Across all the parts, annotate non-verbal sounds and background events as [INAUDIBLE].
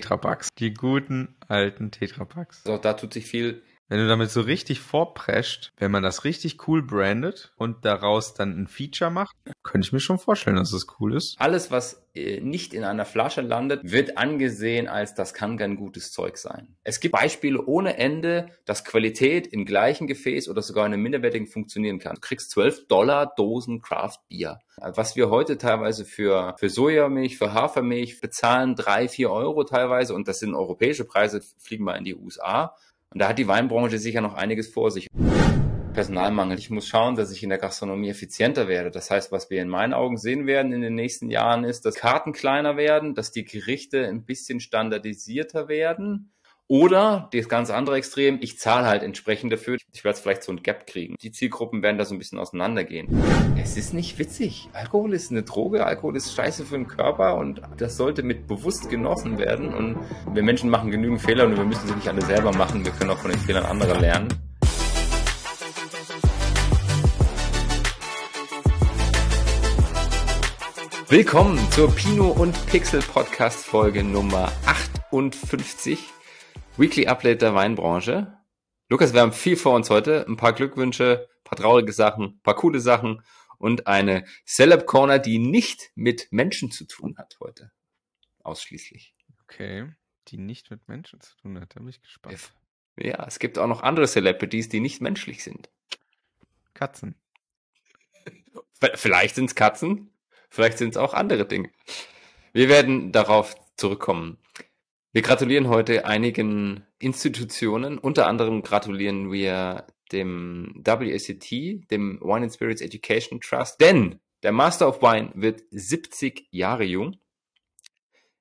Tetrapacks. Die guten alten Tetrapacks. Also da tut sich viel wenn du damit so richtig vorprescht, wenn man das richtig cool brandet und daraus dann ein Feature macht, könnte ich mir schon vorstellen, dass das cool ist. Alles, was äh, nicht in einer Flasche landet, wird angesehen als das kann kein gutes Zeug sein. Es gibt Beispiele ohne Ende, dass Qualität im gleichen Gefäß oder sogar in einem minderwertigen funktionieren kann. Du kriegst 12 Dollar Dosen Craft Bier. Was wir heute teilweise für, für Sojamilch, für Hafermilch bezahlen, drei, vier Euro teilweise und das sind europäische Preise, fliegen mal in die USA. Und da hat die Weinbranche sicher noch einiges vor sich. Personalmangel. Ich muss schauen, dass ich in der Gastronomie effizienter werde. Das heißt, was wir in meinen Augen sehen werden in den nächsten Jahren ist, dass Karten kleiner werden, dass die Gerichte ein bisschen standardisierter werden oder das ganz andere Extrem, ich zahle halt entsprechend dafür. Ich werde vielleicht so ein Gap kriegen. Die Zielgruppen werden da so ein bisschen auseinandergehen. Es ist nicht witzig. Alkohol ist eine Droge, Alkohol ist scheiße für den Körper und das sollte mit bewusst genossen werden. Und wir Menschen machen genügend Fehler und wir müssen sie nicht alle selber machen. Wir können auch von den Fehlern anderer lernen. Willkommen zur Pino und Pixel Podcast Folge Nummer 58. Weekly Update der Weinbranche. Lukas, wir haben viel vor uns heute. Ein paar Glückwünsche, ein paar traurige Sachen, ein paar coole Sachen und eine Celeb Corner, die nicht mit Menschen zu tun hat heute. Ausschließlich. Okay, die nicht mit Menschen zu tun hat. Da bin ich gespannt. Ja, es gibt auch noch andere Celebrities, die nicht menschlich sind. Katzen. [LAUGHS] Vielleicht sind es Katzen, vielleicht sind es auch andere Dinge. Wir werden darauf zurückkommen. Wir gratulieren heute einigen Institutionen. Unter anderem gratulieren wir dem WSET, dem Wine and Spirits Education Trust, denn der Master of Wine wird 70 Jahre jung.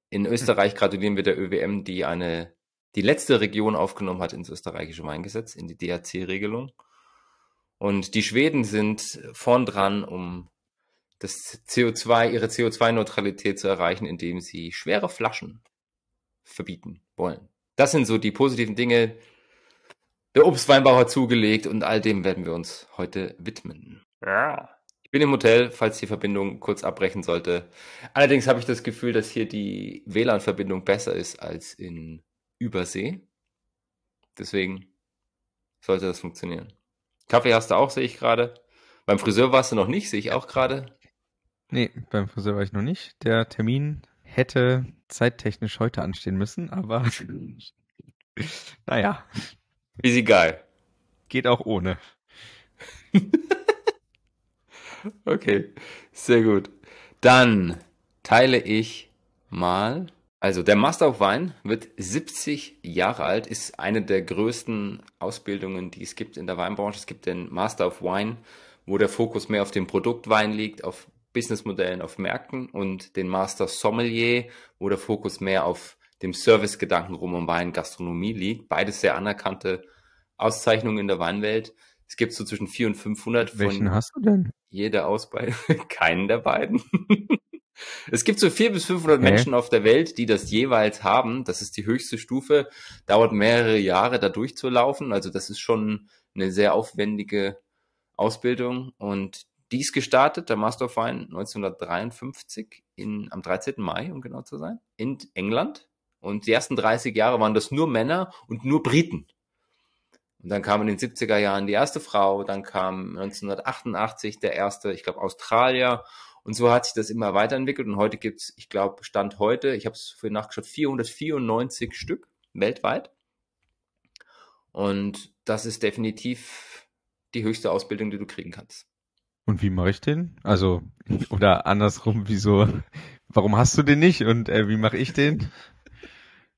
In Österreich [LAUGHS] gratulieren wir der ÖWM, die eine, die letzte Region aufgenommen hat ins österreichische Weingesetz, in die DAC-Regelung. Und die Schweden sind vorn dran, um das CO2, ihre CO2-Neutralität zu erreichen, indem sie schwere Flaschen verbieten wollen. Das sind so die positiven Dinge. Der Obstweinbau hat zugelegt und all dem werden wir uns heute widmen. Ja. Ich bin im Hotel, falls die Verbindung kurz abbrechen sollte. Allerdings habe ich das Gefühl, dass hier die WLAN-Verbindung besser ist als in Übersee. Deswegen sollte das funktionieren. Kaffee hast du auch, sehe ich gerade. Beim Friseur warst du noch nicht, sehe ich auch gerade. Nee, beim Friseur war ich noch nicht. Der Termin hätte zeittechnisch heute anstehen müssen, aber [LAUGHS] naja. Ist egal. Geht auch ohne. [LAUGHS] okay, sehr gut. Dann teile ich mal. Also der Master of Wine wird 70 Jahre alt, ist eine der größten Ausbildungen, die es gibt in der Weinbranche. Es gibt den Master of Wine, wo der Fokus mehr auf dem Produktwein liegt, auf Businessmodellen auf Märkten und den Master Sommelier, wo der Fokus mehr auf dem Servicegedanken rum um Wein, Gastronomie liegt. Beides sehr anerkannte Auszeichnungen in der Weinwelt. Es gibt so zwischen 400 und 500 Welchen hast du denn? Jeder Ausbildung. [LAUGHS] Keinen der beiden. es gibt so 400 bis 500 okay. Menschen auf der Welt, die das jeweils haben. Das ist die höchste Stufe. Dauert mehrere Jahre da durchzulaufen. Also das ist schon eine sehr aufwendige Ausbildung und die ist gestartet, der Master of Wine 1953 in, am 13. Mai, um genau zu sein, in England. Und die ersten 30 Jahre waren das nur Männer und nur Briten. Und dann kam in den 70er Jahren die erste Frau, dann kam 1988 der erste, ich glaube, Australier. Und so hat sich das immer weiterentwickelt. Und heute gibt's, ich glaube, Stand heute, ich habe es für nachgeschaut, 494 Stück weltweit. Und das ist definitiv die höchste Ausbildung, die du kriegen kannst. Und wie mache ich den? Also, oder andersrum, wieso, warum hast du den nicht und äh, wie mache ich den?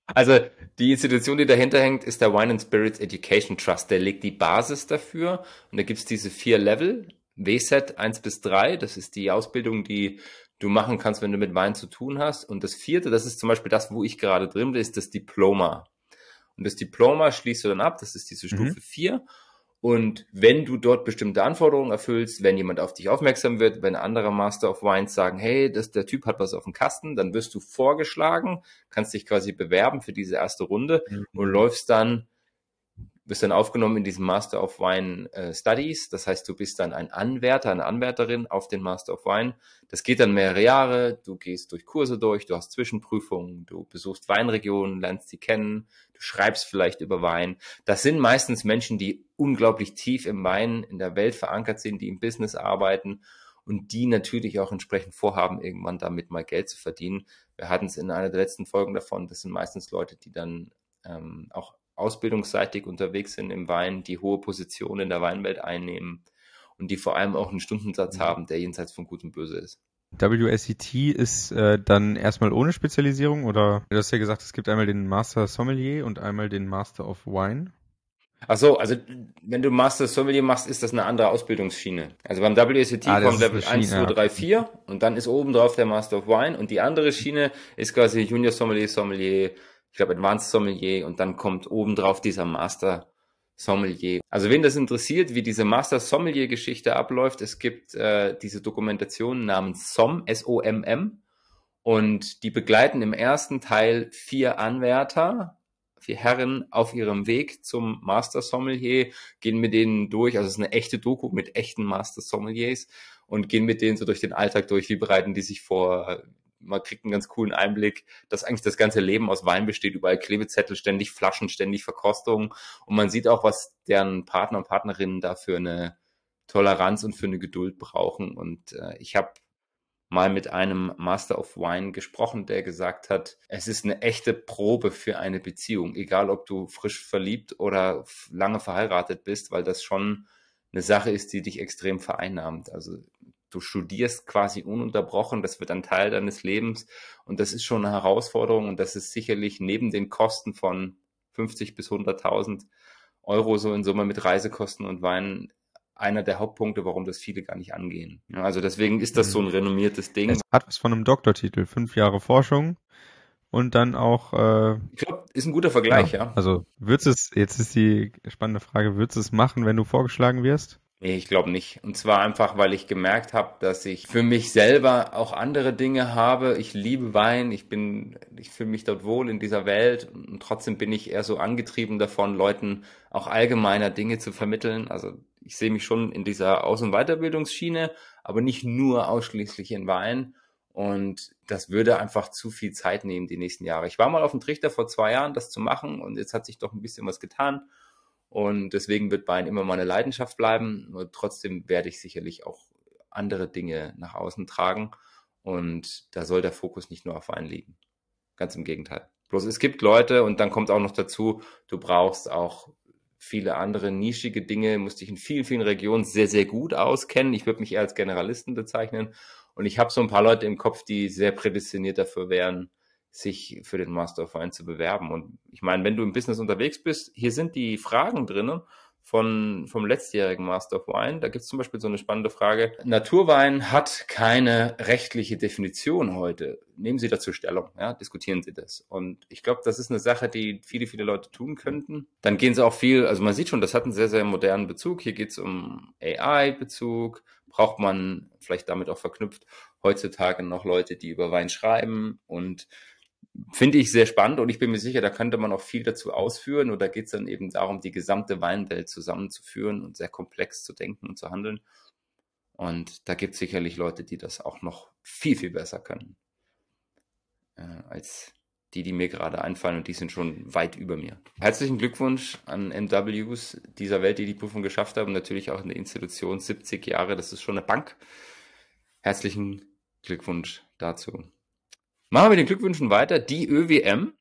Also die Institution, die dahinter hängt, ist der Wine and Spirits Education Trust. Der legt die Basis dafür und da gibt's diese vier Level, WSET 1 bis 3, das ist die Ausbildung, die du machen kannst, wenn du mit Wein zu tun hast. Und das vierte, das ist zum Beispiel das, wo ich gerade drin bin, ist das Diploma. Und das Diploma schließt du dann ab, das ist diese Stufe mhm. 4. Und wenn du dort bestimmte Anforderungen erfüllst, wenn jemand auf dich aufmerksam wird, wenn andere Master of Wines sagen, hey, das, der Typ hat was auf dem Kasten, dann wirst du vorgeschlagen, kannst dich quasi bewerben für diese erste Runde mhm. und läufst dann wirst dann aufgenommen in diesem Master of Wine äh, Studies. Das heißt, du bist dann ein Anwärter, eine Anwärterin auf den Master of Wine. Das geht dann mehrere Jahre. Du gehst durch Kurse durch, du hast Zwischenprüfungen, du besuchst Weinregionen, lernst sie kennen, du schreibst vielleicht über Wein. Das sind meistens Menschen, die unglaublich tief im Wein in der Welt verankert sind, die im Business arbeiten und die natürlich auch entsprechend vorhaben, irgendwann damit mal Geld zu verdienen. Wir hatten es in einer der letzten Folgen davon. Das sind meistens Leute, die dann ähm, auch ausbildungsseitig unterwegs sind im Wein, die hohe Positionen in der Weinwelt einnehmen und die vor allem auch einen Stundensatz mhm. haben, der jenseits von Gut und Böse ist. WSET ist äh, dann erstmal ohne Spezialisierung oder du hast ja gesagt, es gibt einmal den Master Sommelier und einmal den Master of Wine. Ach so, also wenn du Master Sommelier machst, ist das eine andere Ausbildungsschiene. Also beim WSET ah, kommt Level 1, 2, 3, 4 und dann ist oben drauf der Master of Wine und die andere Schiene ist quasi Junior Sommelier, Sommelier, ich glaube Advanced Sommelier und dann kommt obendrauf dieser Master Sommelier. Also wen das interessiert, wie diese Master Sommelier Geschichte abläuft, es gibt äh, diese Dokumentation namens SOM, S-O-M-M und die begleiten im ersten Teil vier Anwärter, vier Herren auf ihrem Weg zum Master Sommelier, gehen mit denen durch, also es ist eine echte Doku mit echten Master Sommeliers und gehen mit denen so durch den Alltag durch, wie bereiten die sich vor, man kriegt einen ganz coolen Einblick, dass eigentlich das ganze Leben aus Wein besteht, überall Klebezettel, ständig Flaschen, ständig Verkostung und man sieht auch, was deren Partner und Partnerinnen da für eine Toleranz und für eine Geduld brauchen und äh, ich habe mal mit einem Master of Wine gesprochen, der gesagt hat, es ist eine echte Probe für eine Beziehung, egal ob du frisch verliebt oder lange verheiratet bist, weil das schon eine Sache ist, die dich extrem vereinnahmt. Also du studierst quasi ununterbrochen, das wird ein Teil deines Lebens und das ist schon eine Herausforderung und das ist sicherlich neben den Kosten von 50 bis 100.000 Euro so in Summe mit Reisekosten und Weinen einer der Hauptpunkte, warum das viele gar nicht angehen. Also deswegen ist das so ein mhm. renommiertes Ding. Es hat was von einem Doktortitel, fünf Jahre Forschung und dann auch. Äh, ich glaube, ist ein guter Vergleich, ja, ja. Also würdest es, jetzt ist die spannende Frage, würdest du es machen, wenn du vorgeschlagen wirst? Ich glaube nicht. Und zwar einfach, weil ich gemerkt habe, dass ich für mich selber auch andere Dinge habe. Ich liebe Wein, ich bin, ich fühle mich dort wohl in dieser Welt und trotzdem bin ich eher so angetrieben davon, Leuten auch allgemeiner Dinge zu vermitteln. Also ich sehe mich schon in dieser Aus- und Weiterbildungsschiene, aber nicht nur ausschließlich in Wein. Und das würde einfach zu viel Zeit nehmen die nächsten Jahre. Ich war mal auf dem Trichter vor zwei Jahren, das zu machen und jetzt hat sich doch ein bisschen was getan. Und deswegen wird Wein immer meine Leidenschaft bleiben. Nur trotzdem werde ich sicherlich auch andere Dinge nach außen tragen. Und da soll der Fokus nicht nur auf Wein liegen. Ganz im Gegenteil. Bloß es gibt Leute und dann kommt auch noch dazu, du brauchst auch viele andere nischige Dinge, musst dich in vielen, vielen Regionen sehr, sehr gut auskennen. Ich würde mich eher als Generalisten bezeichnen. Und ich habe so ein paar Leute im Kopf, die sehr prädestiniert dafür wären, sich für den Master of Wine zu bewerben. Und ich meine, wenn du im Business unterwegs bist, hier sind die Fragen drinnen von, vom letztjährigen Master of Wine. Da gibt es zum Beispiel so eine spannende Frage. Naturwein hat keine rechtliche Definition heute. Nehmen Sie dazu Stellung, ja, diskutieren Sie das. Und ich glaube, das ist eine Sache, die viele, viele Leute tun könnten. Dann gehen sie auch viel, also man sieht schon, das hat einen sehr, sehr modernen Bezug. Hier geht es um AI-Bezug. Braucht man vielleicht damit auch verknüpft heutzutage noch Leute, die über Wein schreiben und Finde ich sehr spannend und ich bin mir sicher, da könnte man auch viel dazu ausführen. Und da geht es dann eben darum, die gesamte Weinwelt zusammenzuführen und sehr komplex zu denken und zu handeln. Und da gibt es sicherlich Leute, die das auch noch viel, viel besser können äh, als die, die mir gerade einfallen und die sind schon weit über mir. Herzlichen Glückwunsch an MWs dieser Welt, die die Prüfung geschafft haben. Natürlich auch in der Institution 70 Jahre, das ist schon eine Bank. Herzlichen Glückwunsch dazu. Machen wir den Glückwünschen weiter. Die ÖWM.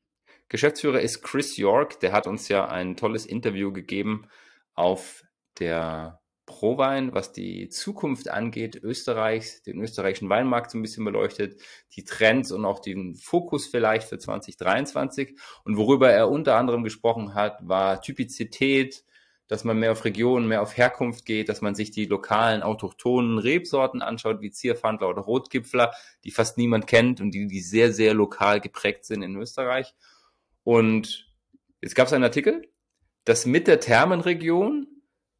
Geschäftsführer ist Chris York. Der hat uns ja ein tolles Interview gegeben auf der Prowein, was die Zukunft angeht, Österreichs, den österreichischen Weinmarkt so ein bisschen beleuchtet, die Trends und auch den Fokus vielleicht für 2023. Und worüber er unter anderem gesprochen hat, war Typizität, dass man mehr auf Regionen, mehr auf Herkunft geht, dass man sich die lokalen autochthonen Rebsorten anschaut, wie Zierfandler oder Rotgipfler, die fast niemand kennt und die, die sehr, sehr lokal geprägt sind in Österreich. Und jetzt gab es einen Artikel, dass mit der Thermenregion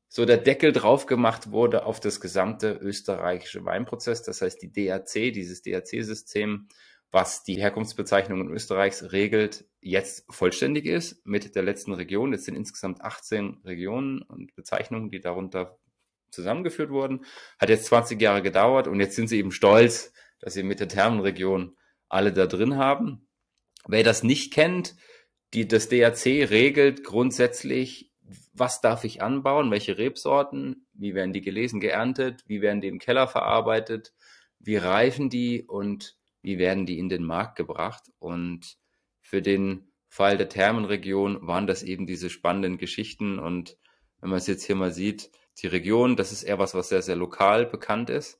so der Deckel drauf gemacht wurde auf das gesamte österreichische Weinprozess, das heißt die DAC, dieses DAC-System, was die Herkunftsbezeichnungen Österreichs regelt, jetzt vollständig ist mit der letzten Region. Es sind insgesamt 18 Regionen und Bezeichnungen, die darunter zusammengeführt wurden. Hat jetzt 20 Jahre gedauert und jetzt sind sie eben stolz, dass sie mit der Thermenregion alle da drin haben. Wer das nicht kennt, die, das DAC regelt grundsätzlich, was darf ich anbauen, welche Rebsorten, wie werden die gelesen, geerntet, wie werden die im Keller verarbeitet, wie reifen die und wie werden die in den Markt gebracht. Und für den Fall der Thermenregion waren das eben diese spannenden Geschichten. Und wenn man es jetzt hier mal sieht, die Region, das ist eher was, was sehr, sehr lokal bekannt ist.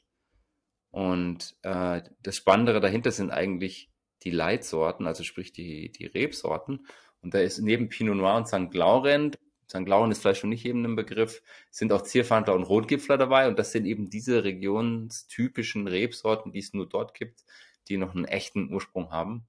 Und äh, das Spannendere dahinter sind eigentlich die Leitsorten, also sprich die, die Rebsorten. Und da ist neben Pinot Noir und St. Laurent, St. Laurent ist vielleicht schon nicht eben ein Begriff, sind auch Zierfandler und Rotgipfler dabei. Und das sind eben diese regionstypischen Rebsorten, die es nur dort gibt, die noch einen echten Ursprung haben.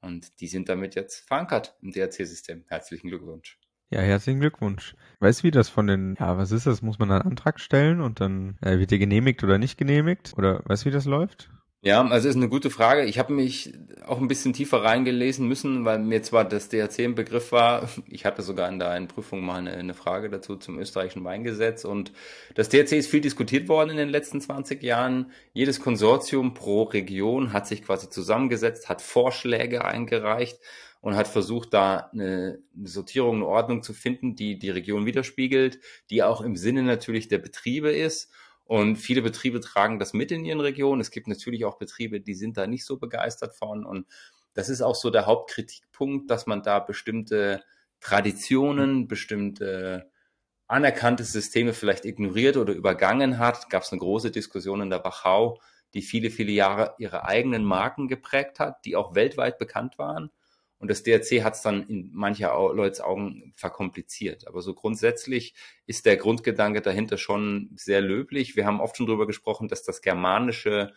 Und die sind damit jetzt verankert im DRC-System. Herzlichen Glückwunsch. Ja, herzlichen Glückwunsch. Weißt du, wie das von den, ja, was ist das? Muss man einen Antrag stellen und dann äh, wird der genehmigt oder nicht genehmigt? Oder weißt du, wie das läuft? Ja, also ist eine gute Frage. Ich habe mich auch ein bisschen tiefer reingelesen müssen, weil mir zwar das DRC ein Begriff war. [LAUGHS] Ich hatte sogar in der einen Prüfung mal eine, eine, Frage dazu zum österreichischen Weingesetz. Und das DRC ist viel diskutiert worden in den letzten 20 Jahren. Jedes Konsortium pro Region hat sich quasi zusammengesetzt, hat Vorschläge eingereicht und hat versucht, da eine, eine Sortierung, eine Ordnung zu finden, die die Region widerspiegelt, die auch im Sinne natürlich der Betriebe ist und viele Betriebe tragen das mit in ihren Regionen. Es gibt natürlich auch Betriebe, die sind da nicht so begeistert von. Und das ist auch so der Hauptkritikpunkt, dass man da bestimmte Traditionen, bestimmte anerkannte Systeme vielleicht ignoriert oder übergangen hat. Gab es eine große Diskussion in der Wachau, die viele, viele Jahre ihre eigenen Marken geprägt hat, die auch weltweit bekannt waren. Und das DRC hat es dann in mancher Leute's Augen verkompliziert. Aber so grundsätzlich ist der Grundgedanke dahinter schon sehr löblich. Wir haben oft schon darüber gesprochen, dass das germanische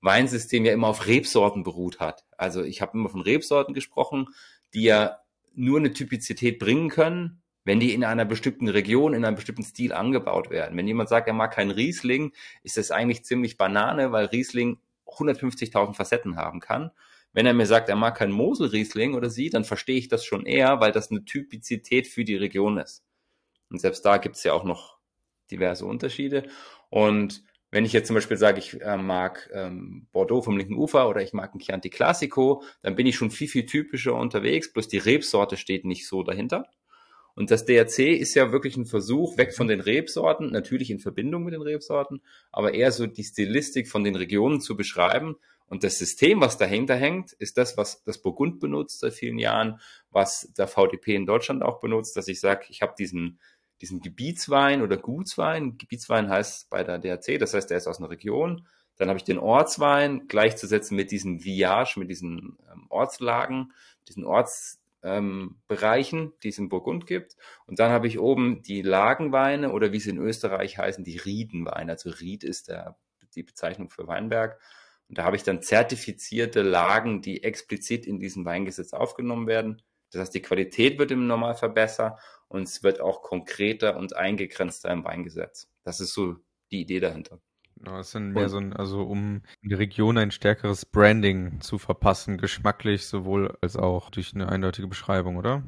Weinsystem ja immer auf Rebsorten beruht hat. Also ich habe immer von Rebsorten gesprochen, die ja nur eine Typizität bringen können, wenn die in einer bestimmten Region, in einem bestimmten Stil angebaut werden. Wenn jemand sagt, er mag keinen Riesling, ist das eigentlich ziemlich Banane, weil Riesling 150.000 Facetten haben kann. Wenn er mir sagt, er mag keinen Moselriesling oder sie, dann verstehe ich das schon eher, weil das eine Typizität für die Region ist. Und selbst da gibt es ja auch noch diverse Unterschiede. Und wenn ich jetzt zum Beispiel sage, ich äh, mag ähm, Bordeaux vom linken Ufer oder ich mag ein Chianti Classico, dann bin ich schon viel, viel typischer unterwegs, bloß die Rebsorte steht nicht so dahinter. Und das DRC ist ja wirklich ein Versuch, weg von den Rebsorten, natürlich in Verbindung mit den Rebsorten, aber eher so die Stilistik von den Regionen zu beschreiben und das System, was dahinter hängt, ist das, was das Burgund benutzt seit vielen Jahren, was der VDP in Deutschland auch benutzt, dass ich sage, ich habe diesen, diesen Gebietswein oder Gutswein. Gebietswein heißt bei der DRC, das heißt, er ist aus einer Region. Dann habe ich den Ortswein gleichzusetzen mit diesen Village, mit diesen ähm, Ortslagen, diesen Ortsbereichen, ähm, die es in Burgund gibt. Und dann habe ich oben die Lagenweine oder wie sie in Österreich heißen, die Riedenweine. Also Ried ist der, die Bezeichnung für Weinberg. Und da habe ich dann zertifizierte Lagen, die explizit in diesem Weingesetz aufgenommen werden. Das heißt, die Qualität wird im Normalfall besser und es wird auch konkreter und eingegrenzter im Weingesetz. Das ist so die Idee dahinter. Genau, es sind mehr so ein, also um in die Region ein stärkeres Branding zu verpassen, geschmacklich sowohl als auch durch eine eindeutige Beschreibung, oder?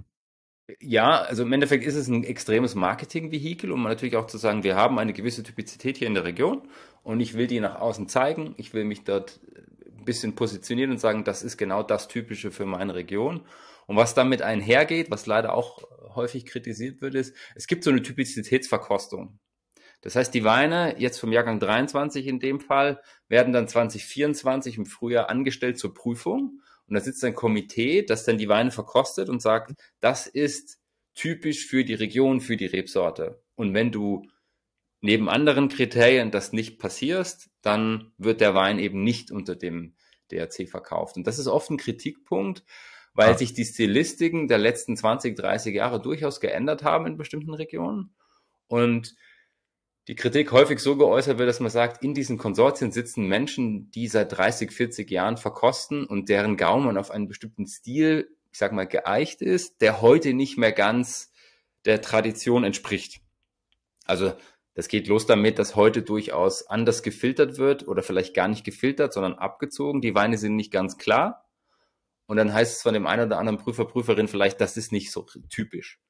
Ja, also im Endeffekt ist es ein extremes Marketing-Vehikel, um natürlich auch zu sagen, wir haben eine gewisse Typizität hier in der Region und ich will die nach außen zeigen. Ich will mich dort ein bisschen positionieren und sagen, das ist genau das Typische für meine Region. Und was damit einhergeht, was leider auch häufig kritisiert wird, ist, es gibt so eine Typizitätsverkostung. Das heißt, die Weine, jetzt vom Jahrgang 23 in dem Fall, werden dann 2024 im Frühjahr angestellt zur Prüfung. Und da sitzt ein Komitee, das dann die Weine verkostet und sagt, das ist typisch für die Region, für die Rebsorte. Und wenn du neben anderen Kriterien das nicht passierst, dann wird der Wein eben nicht unter dem DRC verkauft. Und das ist oft ein Kritikpunkt, weil ah. sich die Stilistiken der letzten 20, 30 Jahre durchaus geändert haben in bestimmten Regionen. Und die Kritik häufig so geäußert wird, dass man sagt, in diesen Konsortien sitzen Menschen, die seit 30, 40 Jahren verkosten und deren Gaumen auf einen bestimmten Stil, ich sag mal, geeicht ist, der heute nicht mehr ganz der Tradition entspricht. Also Das geht los damit, dass heute durchaus anders gefiltert wird oder vielleicht gar nicht gefiltert, sondern abgezogen. Die Weine sind nicht ganz klar. Und dann heißt es von dem einen oder anderen Prüfer, Prüferin vielleicht, das ist nicht so typisch.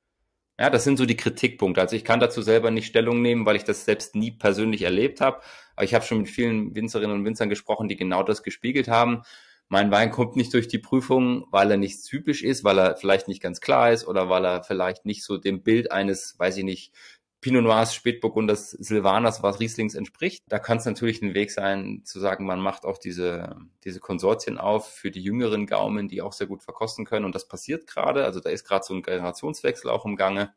Ja, das sind so die Kritikpunkte. Also ich kann dazu selber nicht Stellung nehmen, weil ich das selbst nie persönlich erlebt habe. Aber ich habe schon mit vielen Winzerinnen und Winzern gesprochen, die genau das gespiegelt haben. Mein Wein kommt nicht durch die Prüfung, weil er nicht typisch ist, weil er vielleicht nicht ganz klar ist oder weil er vielleicht nicht so dem Bild eines, weiß ich nicht, Pinot Noirs, Spätburgunders, Silvanas, was Rieslings entspricht. Da kann es natürlich ein Weg sein, zu sagen, man macht auch diese, diese Konsortien auf für die jüngeren Gaumen, die auch sehr gut verkosten können. Und das passiert gerade. Also da ist gerade so ein Generationswechsel auch im Gange.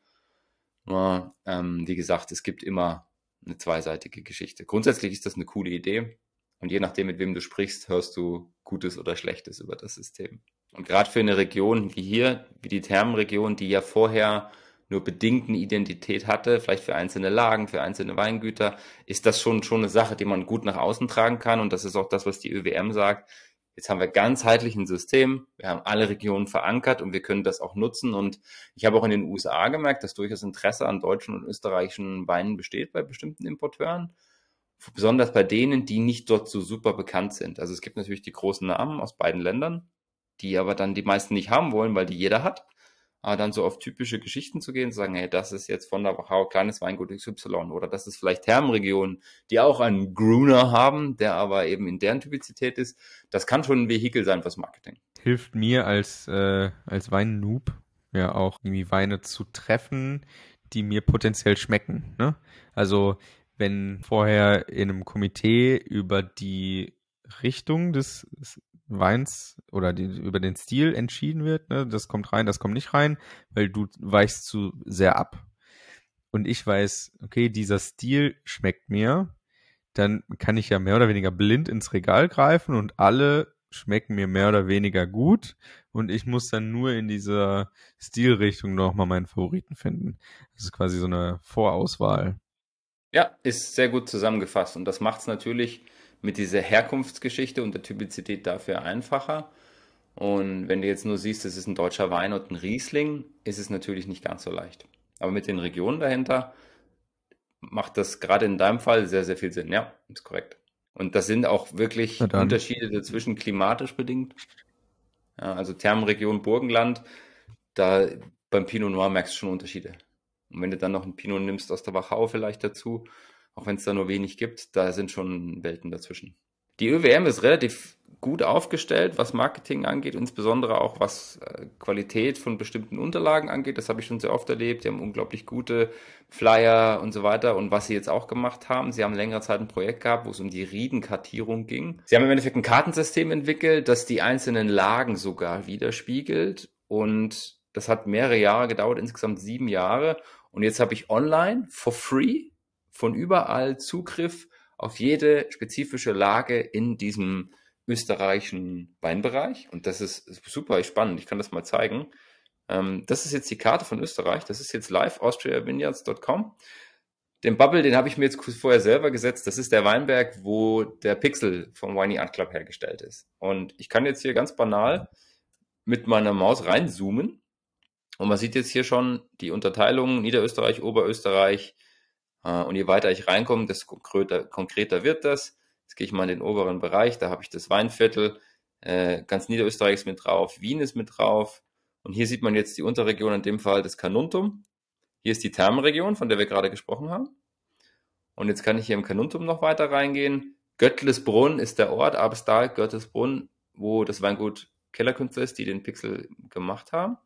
Nur, ähm, wie gesagt, es gibt immer eine zweiseitige Geschichte. Grundsätzlich ist das eine coole Idee. Und je nachdem, mit wem du sprichst, hörst du Gutes oder Schlechtes über das System. Und gerade für eine Region wie hier, wie die Thermenregion, die ja vorher nur bedingt eine Identität hatte, vielleicht für einzelne Lagen, für einzelne Weingüter, ist das schon, schon eine Sache, die man gut nach außen tragen kann. Und das ist auch das, was die ÖWM sagt. Jetzt haben wir ganzheitlich ein System. Wir haben alle Regionen verankert und wir können das auch nutzen. Und ich habe auch in den USA gemerkt, dass durchaus Interesse an deutschen und österreichischen Weinen besteht bei bestimmten Importeuren. Besonders bei denen, die nicht dort so super bekannt sind. Also es gibt natürlich die großen Namen aus beiden Ländern, die aber dann die meisten nicht haben wollen, weil die jeder hat aber dann so auf typische Geschichten zu gehen, zu sagen, hey, das ist jetzt von der Wachau kleines Weingut XY oder das ist vielleicht Thermenregionen, die auch einen Gruner haben, der aber eben in deren Typizität ist, das kann schon ein Vehikel sein fürs Marketing. Hilft mir als, äh, als Weinnoob ja auch irgendwie Weine zu treffen, die mir potenziell schmecken. Ne? Also wenn vorher in einem Komitee über die Richtung des Weins oder die, über den Stil entschieden wird. Ne? Das kommt rein, das kommt nicht rein, weil du weichst zu sehr ab. Und ich weiß, okay, dieser Stil schmeckt mir, dann kann ich ja mehr oder weniger blind ins Regal greifen und alle schmecken mir mehr oder weniger gut und ich muss dann nur in dieser Stilrichtung nochmal meinen Favoriten finden. Das ist quasi so eine Vorauswahl. Ja, ist sehr gut zusammengefasst und das macht es natürlich mit dieser Herkunftsgeschichte und der Typizität dafür einfacher. Und wenn du jetzt nur siehst, es ist ein deutscher Wein und ein Riesling, ist es natürlich nicht ganz so leicht. Aber mit den Regionen dahinter macht das gerade in deinem Fall sehr, sehr viel Sinn. Ja, ist korrekt. Und das sind auch wirklich Unterschiede dazwischen klimatisch bedingt. Ja, also Thermenregion Burgenland, da beim Pinot Noir merkst du schon Unterschiede. Und wenn du dann noch einen Pinot nimmst aus der Wachau vielleicht dazu, auch wenn es da nur wenig gibt, da sind schon Welten dazwischen. Die ÖWM ist relativ gut aufgestellt, was Marketing angeht, insbesondere auch was äh, Qualität von bestimmten Unterlagen angeht. Das habe ich schon sehr oft erlebt. Die haben unglaublich gute Flyer und so weiter. Und was sie jetzt auch gemacht haben, sie haben längere Zeit ein Projekt gehabt, wo es um die Riedenkartierung ging. Sie haben im Endeffekt ein Kartensystem entwickelt, das die einzelnen Lagen sogar widerspiegelt. Und das hat mehrere Jahre gedauert, insgesamt sieben Jahre. Und jetzt habe ich online for free von überall Zugriff auf jede spezifische Lage in diesem österreichischen Weinbereich. Und das ist super spannend. Ich kann das mal zeigen. Ähm, das ist jetzt die Karte von Österreich. Das ist jetzt live austriavineyards.com. Den Bubble, den habe ich mir jetzt vorher selber gesetzt. Das ist der Weinberg, wo der Pixel vom Winey Art Club hergestellt ist. Und ich kann jetzt hier ganz banal mit meiner Maus reinzoomen. Und man sieht jetzt hier schon die Unterteilung Niederösterreich, Oberösterreich, und je weiter ich reinkomme, desto konkreter, konkreter wird das. Jetzt gehe ich mal in den oberen Bereich, da habe ich das Weinviertel, äh, ganz Niederösterreich ist mit drauf, Wien ist mit drauf. Und hier sieht man jetzt die Unterregion, in dem Fall das Kanuntum. Hier ist die Thermenregion, von der wir gerade gesprochen haben. Und jetzt kann ich hier im Kanuntum noch weiter reingehen. Göttlesbrunn ist der Ort, Abestal, Göttlesbrunn, wo das Weingut Kellerkünstler ist, die den Pixel gemacht haben.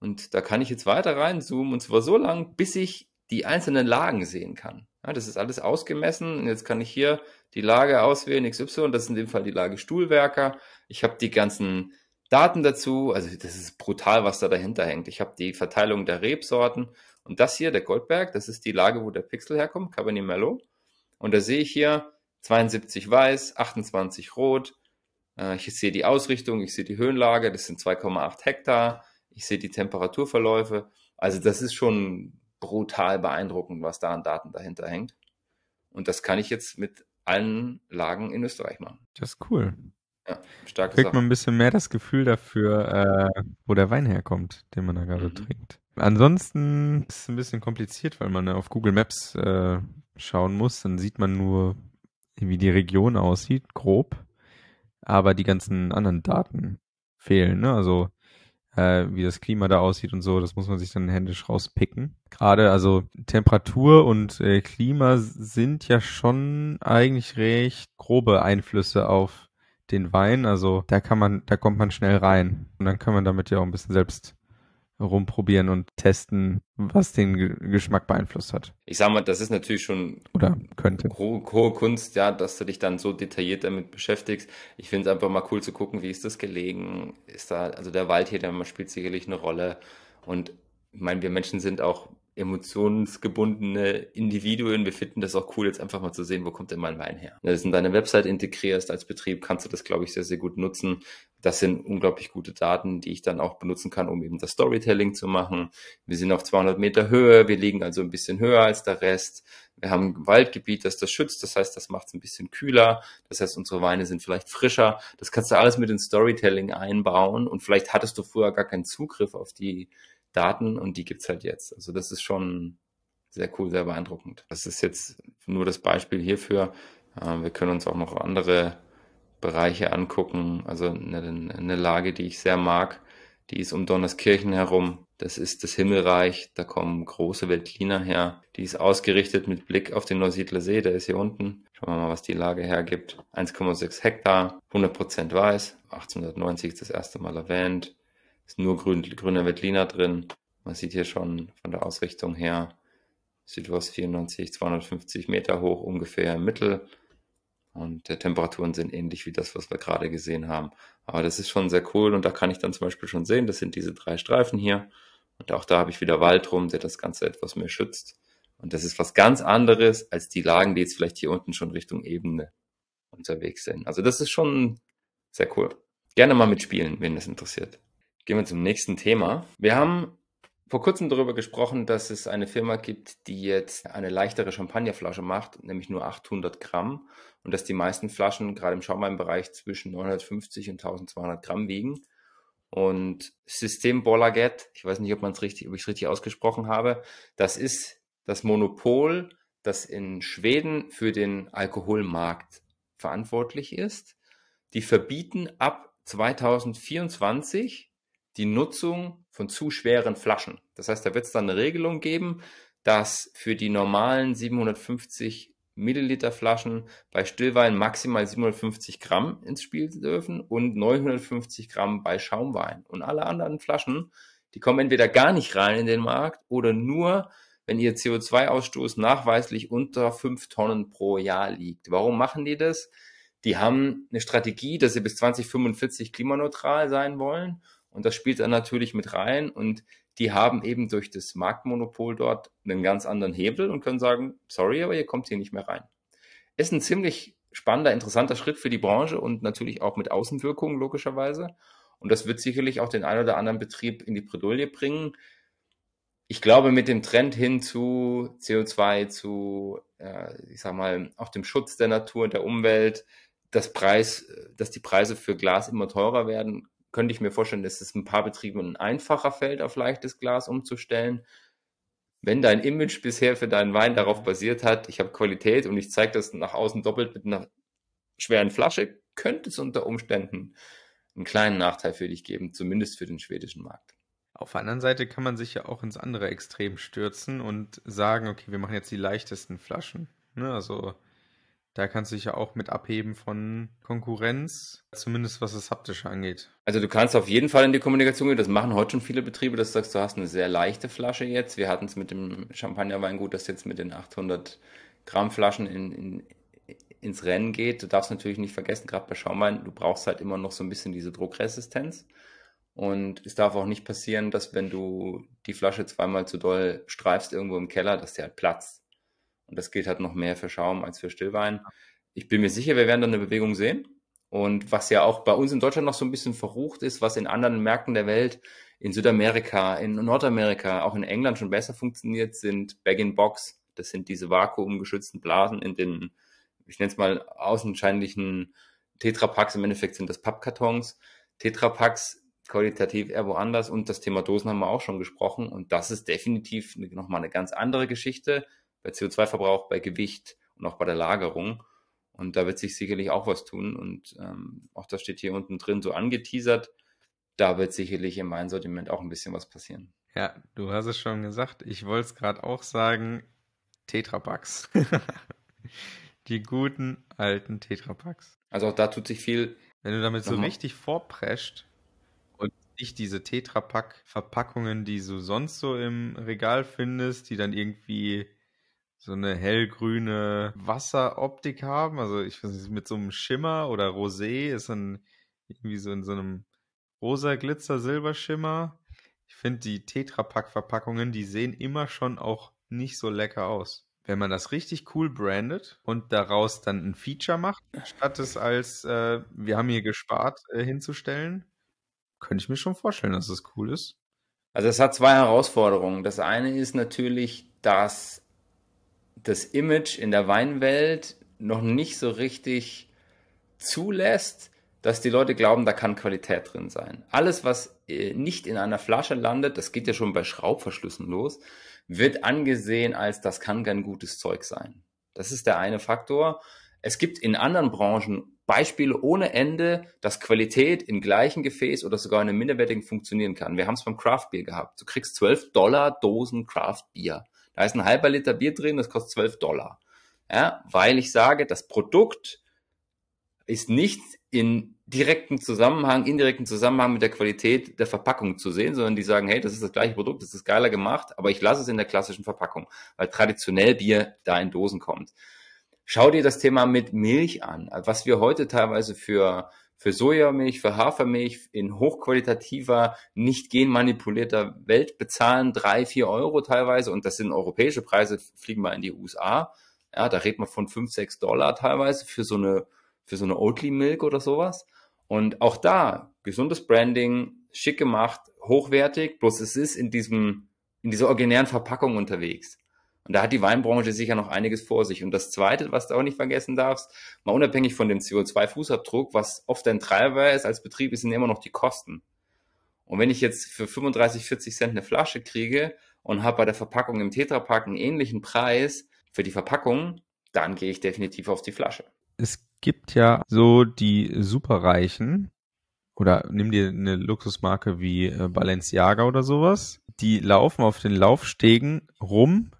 Und da kann ich jetzt weiter reinzoomen und zwar so lang, bis ich die einzelnen Lagen sehen kann. Ja, das ist alles ausgemessen jetzt kann ich hier die Lage auswählen, XY, das ist in dem Fall die Lage Stuhlwerker. Ich habe die ganzen Daten dazu, also das ist brutal, was da dahinter hängt. Ich habe die Verteilung der Rebsorten und das hier, der Goldberg, das ist die Lage, wo der Pixel herkommt, Cabernet Merlot. Und da sehe ich hier 72 weiß, 28 rot. Äh, ich sehe die Ausrichtung, ich sehe die Höhenlage, das sind 2,8 Hektar. Ich sehe die Temperaturverläufe. Also das ist schon brutal beeindruckend, was da an Daten dahinter hängt. Und das kann ich jetzt mit allen Lagen in Österreich machen. Das ist cool. Ja, starke Kriegt Sache. man ein bisschen mehr das Gefühl dafür, äh, wo der Wein herkommt, den man da gerade mhm. trinkt. Ansonsten ist es ein bisschen kompliziert, weil man auf Google Maps äh, schauen muss, dann sieht man nur, wie die Region aussieht, grob, aber die ganzen anderen Daten fehlen. Ne? Also äh, wie das Klima da aussieht und so, das muss man sich dann händisch rauspicken. Gerade also Temperatur und äh, Klima sind ja schon eigentlich recht grobe Einflüsse auf den Wein. Also da kann man, da kommt man schnell rein und dann kann man damit ja auch ein bisschen selbst rumprobieren und testen, was den G Geschmack beeinflusst hat. Ich sag mal, das ist natürlich schon oder könnte hohe, hohe Kunst, ja, dass du dich dann so detailliert damit beschäftigst. Ich finde es einfach mal cool zu gucken, wie ist das gelegen? Ist da, also der Wald hier, der spielt sicherlich eine Rolle. Und ich meine, wir Menschen sind auch emotionsgebundene Individuen. Wir finden das auch cool, jetzt einfach mal zu sehen, wo kommt denn mein Wein her. Wenn du das in deine Website integrierst als Betrieb, kannst du das, glaube ich, sehr, sehr gut nutzen. Das sind unglaublich gute Daten, die ich dann auch benutzen kann, um eben das Storytelling zu machen. Wir sind auf 200 Meter Höhe, wir liegen also ein bisschen höher als der Rest. Wir haben ein Waldgebiet, das das schützt, das heißt, das macht es ein bisschen kühler. Das heißt, unsere Weine sind vielleicht frischer. Das kannst du alles mit in Storytelling einbauen und vielleicht hattest du früher gar keinen Zugriff auf die Daten und die gibt's halt jetzt. Also das ist schon sehr cool, sehr beeindruckend. Das ist jetzt nur das Beispiel hierfür. Äh, wir können uns auch noch andere Bereiche angucken. Also eine, Lage, die ich sehr mag, die ist um Donnerskirchen herum. Das ist das Himmelreich. Da kommen große Veltliner her. Die ist ausgerichtet mit Blick auf den Neusiedler See. Der ist hier unten. Schauen wir mal, was die Lage hergibt. 1,6 Hektar, 100% weiß. 1890 das erste Mal erwähnt. Ist nur grün, grüner Veltliner drin. Man sieht hier schon von der Ausrichtung her Südost 94, 250 Meter hoch ungefähr im Mittel. Und die Temperaturen sind ähnlich wie das, was wir gerade gesehen haben. Aber das ist schon sehr cool und da kann ich dann zum Beispiel schon sehen, das sind diese drei Streifen hier. Und auch da habe ich wieder Wald rum, der das Ganze etwas mehr schützt. Und das ist was ganz anderes als die Lagen, die jetzt vielleicht hier unten schon Richtung Ebene unterwegs sind. Also das ist schon sehr cool. Gerne mal mitspielen, wenn das interessiert. Gehen wir zum nächsten Thema. Wir haben vor kurzem darüber gesprochen, dass es eine Firma gibt, die jetzt eine leichtere Champagnerflasche macht, nämlich nur 800 Gramm und dass die meisten Flaschen gerade im Schaumweinbereich zwischen 950 und 1200 Gramm wiegen. Und System Bolaget, ich weiß nicht, ob man richtig, ob ich es richtig ausgesprochen habe, das ist das Monopol, das in Schweden für den Alkoholmarkt verantwortlich ist. Die verbieten ab 2024 die Nutzung von zu schweren Flaschen. Das heißt, da wird es dann eine Regelung geben, dass für die normalen 750 Milliliter Flaschen bei Stillwein maximal 750 Gramm ins Spiel dürfen und 950 Gramm bei Schaumwein. Und alle anderen Flaschen, die kommen entweder gar nicht rein in den Markt oder nur, wenn ihr CO2-Ausstoß nachweislich unter 5 Tonnen pro Jahr liegt. Warum machen die das? Die haben eine Strategie, dass sie bis 2045 klimaneutral sein wollen und das spielt dann natürlich mit rein. Und die haben eben durch das Marktmonopol dort einen ganz anderen Hebel und können sagen, sorry, aber ihr kommt hier nicht mehr rein. Ist ein ziemlich spannender, interessanter Schritt für die Branche und natürlich auch mit Außenwirkungen logischerweise. Und das wird sicherlich auch den einen oder anderen Betrieb in die Bredouille bringen. Ich glaube, mit dem Trend hin zu CO2, zu, äh, ich sag mal, auch dem Schutz der Natur und der Umwelt, das Preis, dass die Preise für Glas immer teurer werden, könnte ich mir vorstellen, dass es ein paar Betrieben einfacher fällt, auf leichtes Glas umzustellen. Wenn dein Image bisher für deinen Wein darauf basiert hat, ich habe Qualität und ich zeige das nach außen doppelt mit einer schweren Flasche, könnte es unter Umständen einen kleinen Nachteil für dich geben, zumindest für den schwedischen Markt. Auf der anderen Seite kann man sich ja auch ins andere Extrem stürzen und sagen, okay, wir machen jetzt die leichtesten Flaschen. Ne? Also da kannst du dich ja auch mit abheben von Konkurrenz, zumindest was das Haptische angeht. Also du kannst auf jeden Fall in die Kommunikation gehen. Das machen heute schon viele Betriebe, dass du sagst, du hast eine sehr leichte Flasche jetzt. Wir hatten es mit dem Champagnerweingut, das jetzt mit den 800 Gramm Flaschen in, in, ins Rennen geht. Du darfst natürlich nicht vergessen, gerade bei Schaumwein, du brauchst halt immer noch so ein bisschen diese Druckresistenz. Und es darf auch nicht passieren, dass wenn du die Flasche zweimal zu doll streifst irgendwo im Keller, dass der halt platzt. Und das gilt halt noch mehr für Schaum als für Stillwein. Ich bin mir sicher, wir werden da eine Bewegung sehen. Und was ja auch bei uns in Deutschland noch so ein bisschen verrucht ist, was in anderen Märkten der Welt, in Südamerika, in Nordamerika, auch in England schon besser funktioniert, sind Bag-in-Box. Das sind diese vakuumgeschützten Blasen in den, ich nenne es mal, außenscheinlichen Tetrapacks. Im Endeffekt sind das Pappkartons. Tetrapacks qualitativ eher woanders und das Thema Dosen haben wir auch schon gesprochen und das ist definitiv nochmal eine ganz andere Geschichte bei CO2-Verbrauch, bei Gewicht und auch bei der Lagerung. Und da wird sich sicherlich auch was tun. Und ähm, auch das steht hier unten drin so angeteasert. Da wird sicherlich im Weinsortiment auch ein bisschen was passieren. Ja, du hast es schon gesagt. Ich wollte es gerade auch sagen. Tetrapacks. [LAUGHS] Die guten alten Tetrapacks. Also auch da tut sich viel. Wenn du damit so richtig vorprescht und nicht diese Tetrapack-Verpackungen, die du sonst so im Regal findest, die dann irgendwie so eine hellgrüne Wasseroptik haben. Also ich weiß nicht, mit so einem Schimmer oder Rosé ist dann irgendwie so in so einem rosa Glitzer Silberschimmer. Ich finde die Tetrapack Verpackungen, die sehen immer schon auch nicht so lecker aus. Wenn man das richtig cool brandet und daraus dann ein Feature macht, statt es als äh, wir haben hier gespart äh, hinzustellen, könnte ich mir schon vorstellen, dass es cool ist. Also es hat zwei Herausforderungen. Das eine ist natürlich, dass das Image in der Weinwelt noch nicht so richtig zulässt, dass die Leute glauben, da kann Qualität drin sein. Alles, was äh, nicht in einer Flasche landet, das geht ja schon bei Schraubverschlüssen los, wird angesehen als das kann kein gutes Zeug sein. Das ist der eine Faktor. Es gibt in anderen Branchen Beispiele ohne Ende, dass Qualität im gleichen Gefäß oder sogar in einem minderwertigen funktionieren kann. Wir haben es beim Craft Beer gehabt. Du kriegst 12 Dollar Dosen Craft Beer. Da ist ein halber Liter Bier drin, das kostet 12 Dollar. Ja, weil ich sage, das Produkt ist nicht in direkten Zusammenhang, indirekten Zusammenhang mit der Qualität der Verpackung zu sehen, sondern die sagen, hey, das ist das gleiche Produkt, das ist geiler gemacht, aber ich lasse es in der klassischen Verpackung, weil traditionell Bier da in Dosen kommt. Schau dir das Thema mit Milch an, was wir heute teilweise für für Sojamilch, für Hafermilch in hochqualitativer, nicht genmanipulierter Welt bezahlen drei, vier Euro teilweise und das sind europäische Preise, fliegen wir in die USA. Ja, da redet man von fünf, sechs Dollar teilweise für so eine, für so eine Oatly Milk oder sowas. Und auch da, gesundes Branding, schick gemacht, hochwertig, bloß es ist in diesem, in dieser originären Verpackung unterwegs. Und da hat die Weinbranche sicher noch einiges vor sich. Und das Zweite, was du auch nicht vergessen darfst, mal unabhängig von dem CO2-Fußabdruck, was oft ein Treiber ist als Betrieb, sind immer noch die Kosten. Und wenn ich jetzt für 35, 40 Cent eine Flasche kriege und habe bei der Verpackung im Tetrapack einen ähnlichen Preis für die Verpackung, dann gehe ich definitiv auf die Flasche. Es gibt ja so die Superreichen, oder nimm dir eine Luxusmarke wie äh, Balenciaga oder sowas, die laufen auf den Laufstegen rum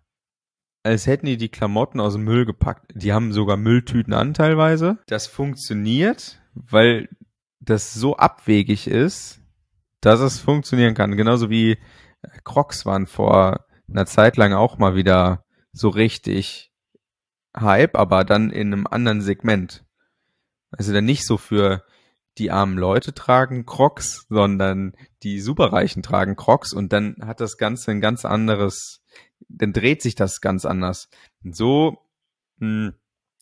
als hätten die die Klamotten aus dem Müll gepackt. Die haben sogar Mülltüten an teilweise. Das funktioniert, weil das so abwegig ist, dass es funktionieren kann. Genauso wie äh, Crocs waren vor einer Zeit lang auch mal wieder so richtig Hype, aber dann in einem anderen Segment. Also dann nicht so für die armen Leute tragen Crocs, sondern die Superreichen tragen Crocs und dann hat das Ganze ein ganz anderes dann dreht sich das ganz anders. Und so mh,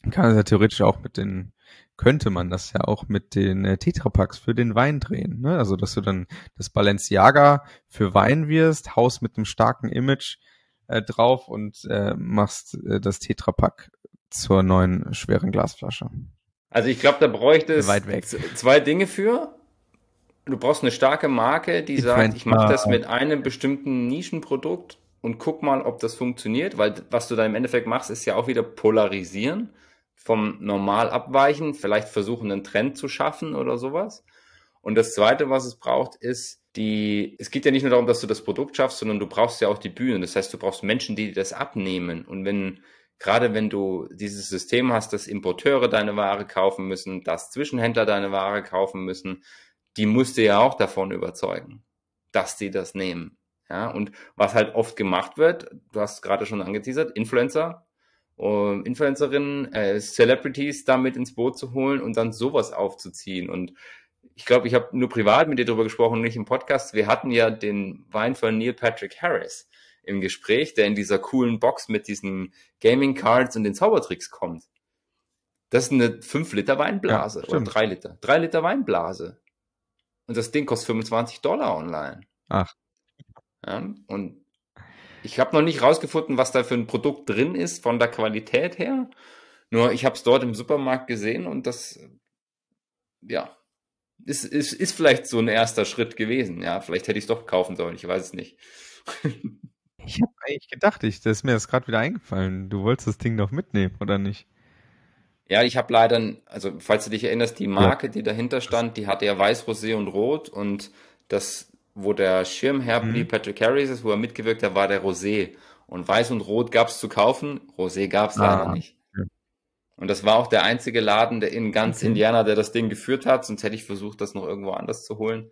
hm, kann es ja theoretisch auch mit den, könnte man das ja auch mit den äh, Tetrapacks für den Wein drehen. Ne? Also, dass du dann das Balenciaga für Wein wirst, haust mit einem starken Image äh, drauf und äh, machst äh, das Tetrapack zur neuen schweren Glasflasche. Also ich glaube, da bräuchte es zwei Dinge für. Du brauchst eine starke Marke, die ich sagt, ich mache das mit einem bestimmten Nischenprodukt und guck mal, ob das funktioniert, weil was du da im Endeffekt machst, ist ja auch wieder polarisieren, vom Normal abweichen, vielleicht versuchen, einen Trend zu schaffen oder sowas. Und das Zweite, was es braucht, ist die, es geht ja nicht nur darum, dass du das Produkt schaffst, sondern du brauchst ja auch die Bühne. Das heißt, du brauchst Menschen, die das abnehmen. Und wenn, gerade wenn du dieses System hast, dass Importeure deine Ware kaufen müssen, dass Zwischenhändler deine Ware kaufen müssen, die musst du ja auch davon überzeugen, dass die das nehmen. Ja, und was halt oft gemacht wird, du hast gerade schon angeteasert, Influencer, um Influencerinnen, äh, Celebrities damit ins Boot zu holen und dann sowas aufzuziehen. Und ich glaube, ich habe nur privat mit dir darüber gesprochen, nicht im Podcast. Wir hatten ja den Wein von Neil Patrick Harris im Gespräch, der in dieser coolen Box mit diesen Gaming Cards und den Zaubertricks kommt. Das ist eine 5 Liter Weinblase ja, oder 3 Liter. 3 Liter Weinblase. Und das Ding kostet 25 Dollar online. Ach. Ja, und ich habe noch nicht rausgefunden, was da für ein Produkt drin ist von der Qualität her. Nur ich habe es dort im Supermarkt gesehen und das, ja, ist, ist, ist vielleicht so ein erster Schritt gewesen. Ja, vielleicht hätte ich es doch kaufen sollen, ich weiß es nicht. [LAUGHS] Ich habe eigentlich gedacht, ich, das ist mir das gerade wieder eingefallen. Du wolltest das Ding noch mitnehmen, oder nicht? Ja, ich habe leider, also falls du dich erinnerst, die Marke, die dahinter stand, die hatte ja weiß, rosé und rot und das, wo der Schirmherr Mhm. Patrick Harris ist, wo er mitgewirkt hat, war der Rosé. Und weiß und rot gab's zu kaufen, Rosé gab's leider Ah, nicht. Und das war auch der einzige Laden, der in ganz Okay. Indiana, der das Ding geführt hat, sonst hätte ich versucht, das noch irgendwo anders zu holen.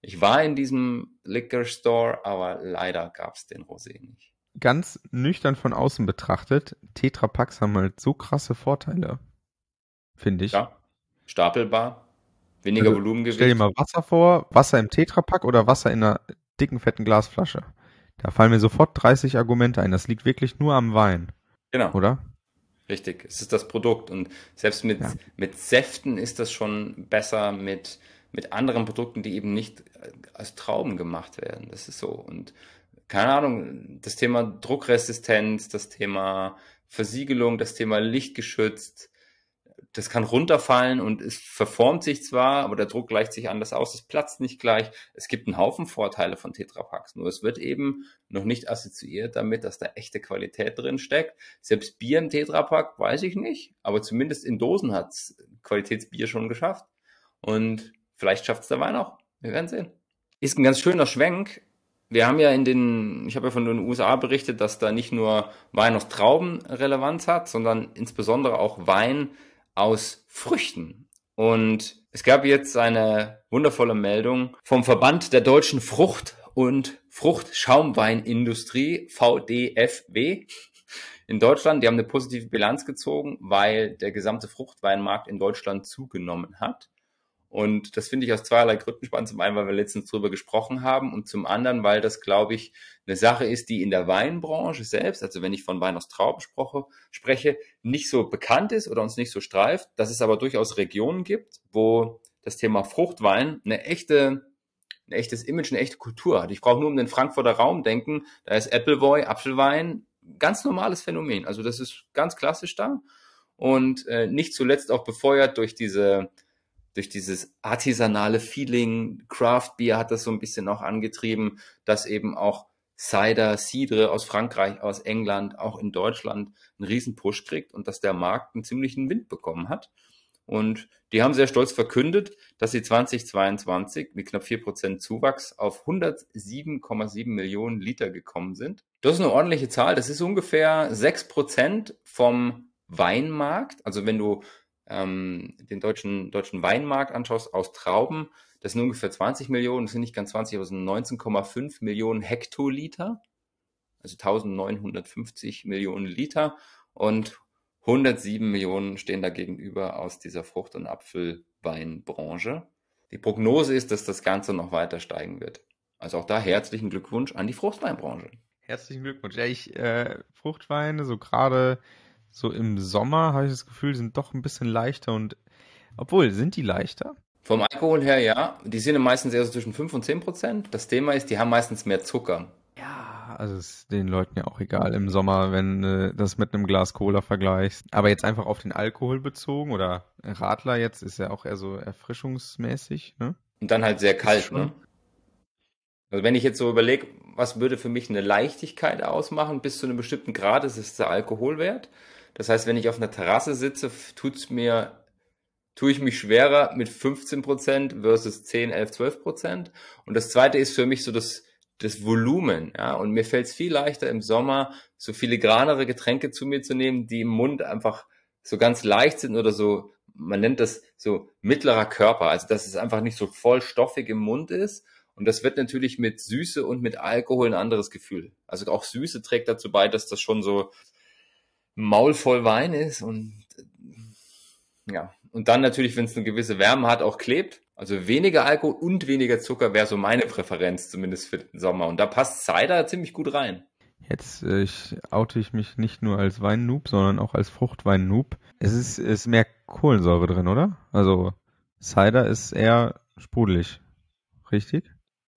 Ich war in diesem Liquor Store, aber leider gab's den Rosé nicht. Ganz nüchtern von außen betrachtet, Tetra Packs haben halt so krasse Vorteile, finde ich. Ja, stapelbar, weniger Also, Volumengewicht. Stell dir mal Wasser vor, Wasser im Tetra Pack oder Wasser in einer dicken, fetten Glasflasche. Da fallen mir sofort 30 Argumente ein. Das liegt wirklich nur am Wein, Genau. oder? Richtig, es ist das Produkt und selbst mit, Ja. mit Säften ist das schon besser mit, mit anderen Produkten, die eben nicht äh, aus Trauben gemacht werden. Das ist so. Und keine Ahnung, das Thema Druckresistenz, das Thema Versiegelung, das Thema lichtgeschützt, das kann runterfallen und es verformt sich zwar, aber der Druck gleicht sich anders aus, es platzt nicht gleich. Es gibt einen Haufen Vorteile von Tetra Paks, nur es wird eben noch nicht assoziiert damit, dass da echte Qualität drin steckt. Selbst Bier im Tetra Pak weiß ich nicht, aber zumindest in Dosen hat's Qualitätsbier schon geschafft und vielleicht schafft's der Wein auch. Wir werden sehen. Ist ein ganz schöner Schwenk. Wir haben ja in den, ich habe ja von den USA berichtet, dass da nicht nur Wein aus Trauben Relevanz hat, sondern insbesondere auch Wein aus Früchten. Und es gab jetzt eine wundervolle Meldung vom Verband der deutschen Frucht- und Fruchtschaumweinindustrie, VDFW, in Deutschland. Die haben eine positive Bilanz gezogen, weil der gesamte Fruchtweinmarkt in Deutschland zugenommen hat. Und das finde ich aus zweierlei Gründen spannend. Zum einen, weil wir letztens drüber gesprochen haben und zum anderen, weil das, glaube ich, eine Sache ist, die in der Weinbranche selbst, also wenn ich von Wein aus Trauben spreche, nicht so bekannt ist oder uns nicht so streift, dass es aber durchaus Regionen gibt, wo das Thema Fruchtwein eine echte, ein echtes Image, eine echte Kultur hat. Ich brauche nur um den Frankfurter Raum denken, da ist Appleboy, Apfelwein, ganz normales Phänomen. Also das ist ganz klassisch da und äh, nicht zuletzt auch befeuert durch diese durch dieses artisanale Feeling, Craft Beer hat das so ein bisschen auch angetrieben, dass eben auch Cider, Cidre aus Frankreich, aus England, auch in Deutschland einen riesen Push kriegt und dass der Markt einen ziemlichen Wind bekommen hat. Und die haben sehr stolz verkündet, dass sie 2022 mit knapp 4% Zuwachs auf 107,7 Millionen Liter gekommen sind. Das ist eine ordentliche Zahl. Das ist ungefähr 6% vom Weinmarkt. Also wenn du ähm, den deutschen, deutschen Weinmarkt anschaust aus Trauben, das sind ungefähr 20 Millionen, das sind nicht ganz 20, aber es sind 19,5 Millionen Hektoliter, also 1950 Millionen Liter und 107 Millionen stehen da gegenüber aus dieser Frucht- und Apfelweinbranche. Die Prognose ist, dass das Ganze noch weiter steigen wird. Also auch da herzlichen Glückwunsch an die Fruchtweinbranche. Herzlichen Glückwunsch. Ja, ich, äh, Fruchtweine, so gerade so im Sommer habe ich das Gefühl, sind doch ein bisschen leichter und obwohl, sind die leichter? Vom Alkohol her ja, die sind meistens eher so zwischen 5 und 10 Prozent. Das Thema ist, die haben meistens mehr Zucker. Ja, also ist den Leuten ja auch egal im Sommer, wenn du das mit einem Glas Cola vergleichst. Aber jetzt einfach auf den Alkohol bezogen oder Radler jetzt ist ja auch eher so erfrischungsmäßig, ne? Und dann halt sehr kalt, ne? Also wenn ich jetzt so überlege, was würde für mich eine Leichtigkeit ausmachen, bis zu einem bestimmten Grad, ist es der Alkoholwert. Das heißt, wenn ich auf einer Terrasse sitze, tut's mir, tue ich mich schwerer mit 15% versus 10, 11, 12%. Und das zweite ist für mich so das, das Volumen, ja. Und mir fällt es viel leichter im Sommer, so filigranere Getränke zu mir zu nehmen, die im Mund einfach so ganz leicht sind oder so, man nennt das so mittlerer Körper, also dass es einfach nicht so voll stoffig im Mund ist. Und das wird natürlich mit Süße und mit Alkohol ein anderes Gefühl. Also auch Süße trägt dazu bei, dass das schon so maulvoll Wein ist und äh, ja. Und dann natürlich, wenn es eine gewisse Wärme hat, auch klebt. Also weniger Alkohol und weniger Zucker wäre so meine Präferenz, zumindest für den Sommer. Und da passt Cider ziemlich gut rein. Jetzt äh, ich, oute ich mich nicht nur als Weinnoob, sondern auch als Fruchtwein-Noob. Es ist, ist mehr Kohlensäure drin, oder? Also Cider ist eher sprudelig, richtig?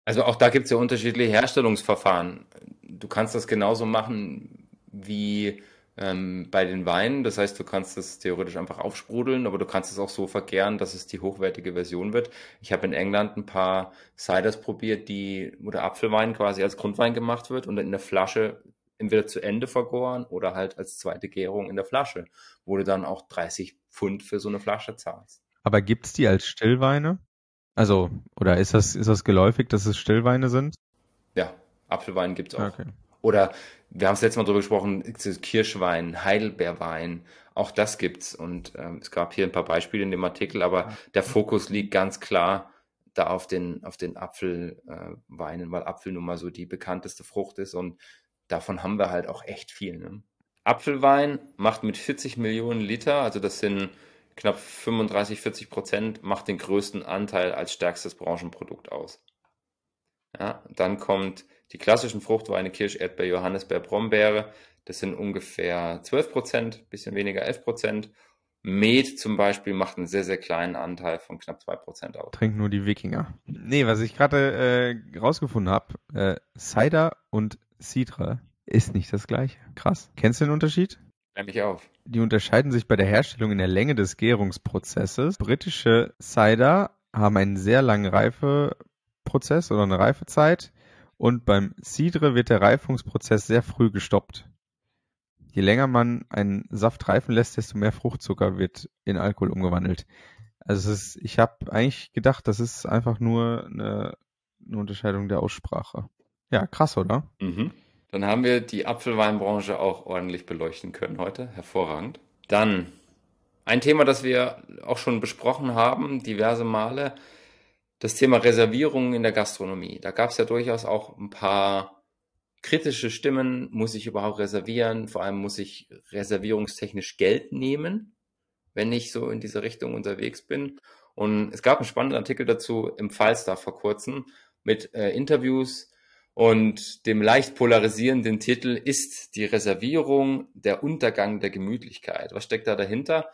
Also auch da gibt es ja unterschiedliche Herstellungsverfahren. Du kannst das genauso machen wie ähm, bei den Weinen. Das heißt, du kannst es theoretisch einfach aufsprudeln, aber du kannst es auch so vergären, dass es die hochwertige Version wird. Ich habe in England ein paar Ciders probiert, die, wo der Apfelwein quasi als Grundwein gemacht wird und in der Flasche entweder zu Ende vergoren oder halt als zweite Gärung in der Flasche, wo du dann auch 30 Pfund für so eine Flasche zahlst. Aber gibt's die als Stillweine? Also, oder ist das, ist das geläufig, dass es Stillweine sind? Ja, Apfelwein gibt's auch. Okay. Oder wir haben es letztes Mal drüber gesprochen, Kirschwein, Heidelbeerwein, auch das gibt's. Und ähm, es gab hier ein paar Beispiele in dem Artikel, aber der Fokus liegt ganz klar da auf den, auf den Apfelweinen, äh, weil Apfel nun mal so die bekannteste Frucht ist und davon haben wir halt auch echt viel. Ne? Apfelwein macht mit 40 Millionen Liter, also das sind knapp 35, 40 Prozent, macht den größten Anteil als stärkstes Branchenprodukt aus. Ja, dann kommt die klassischen Fruchtweine, Kirsch, Erdbeer, Johannisbeer, Brombeere, das sind ungefähr 12 Prozent, bisschen weniger 11 Prozent. Met zum Beispiel macht einen sehr, sehr kleinen Anteil von knapp 2 Prozent aus. Trinken nur die Wikinger. Nee, was ich gerade äh, rausgefunden habe, äh, Cider und Cidre ist nicht das gleiche. Krass. Kennst du den Unterschied? Klär mich auf. Die unterscheiden sich bei der Herstellung in der Länge des Gärungsprozesses. Britische Cider haben einen sehr langen Reifeprozess oder eine Reifezeit und beim Cidre wird der Reifungsprozess sehr früh gestoppt. Je länger man einen Saft reifen lässt, desto mehr Fruchtzucker wird in Alkohol umgewandelt. Also ist, ich habe eigentlich gedacht, das ist einfach nur eine, eine Unterscheidung der Aussprache. Ja, krass, oder? Mhm. Dann haben wir die Apfelweinbranche auch ordentlich beleuchten können heute. Hervorragend. Dann ein Thema, das wir auch schon besprochen haben, diverse Male, das Thema Reservierungen in der Gastronomie. Da gab es ja durchaus auch ein paar kritische Stimmen. Muss ich überhaupt reservieren? Vor allem muss ich reservierungstechnisch Geld nehmen, wenn ich so in diese Richtung unterwegs bin. Und es gab einen spannenden Artikel dazu im Falstaff vor kurzem mit äh, Interviews und dem leicht polarisierenden Titel ist die Reservierung der Untergang der Gemütlichkeit. Was steckt da dahinter?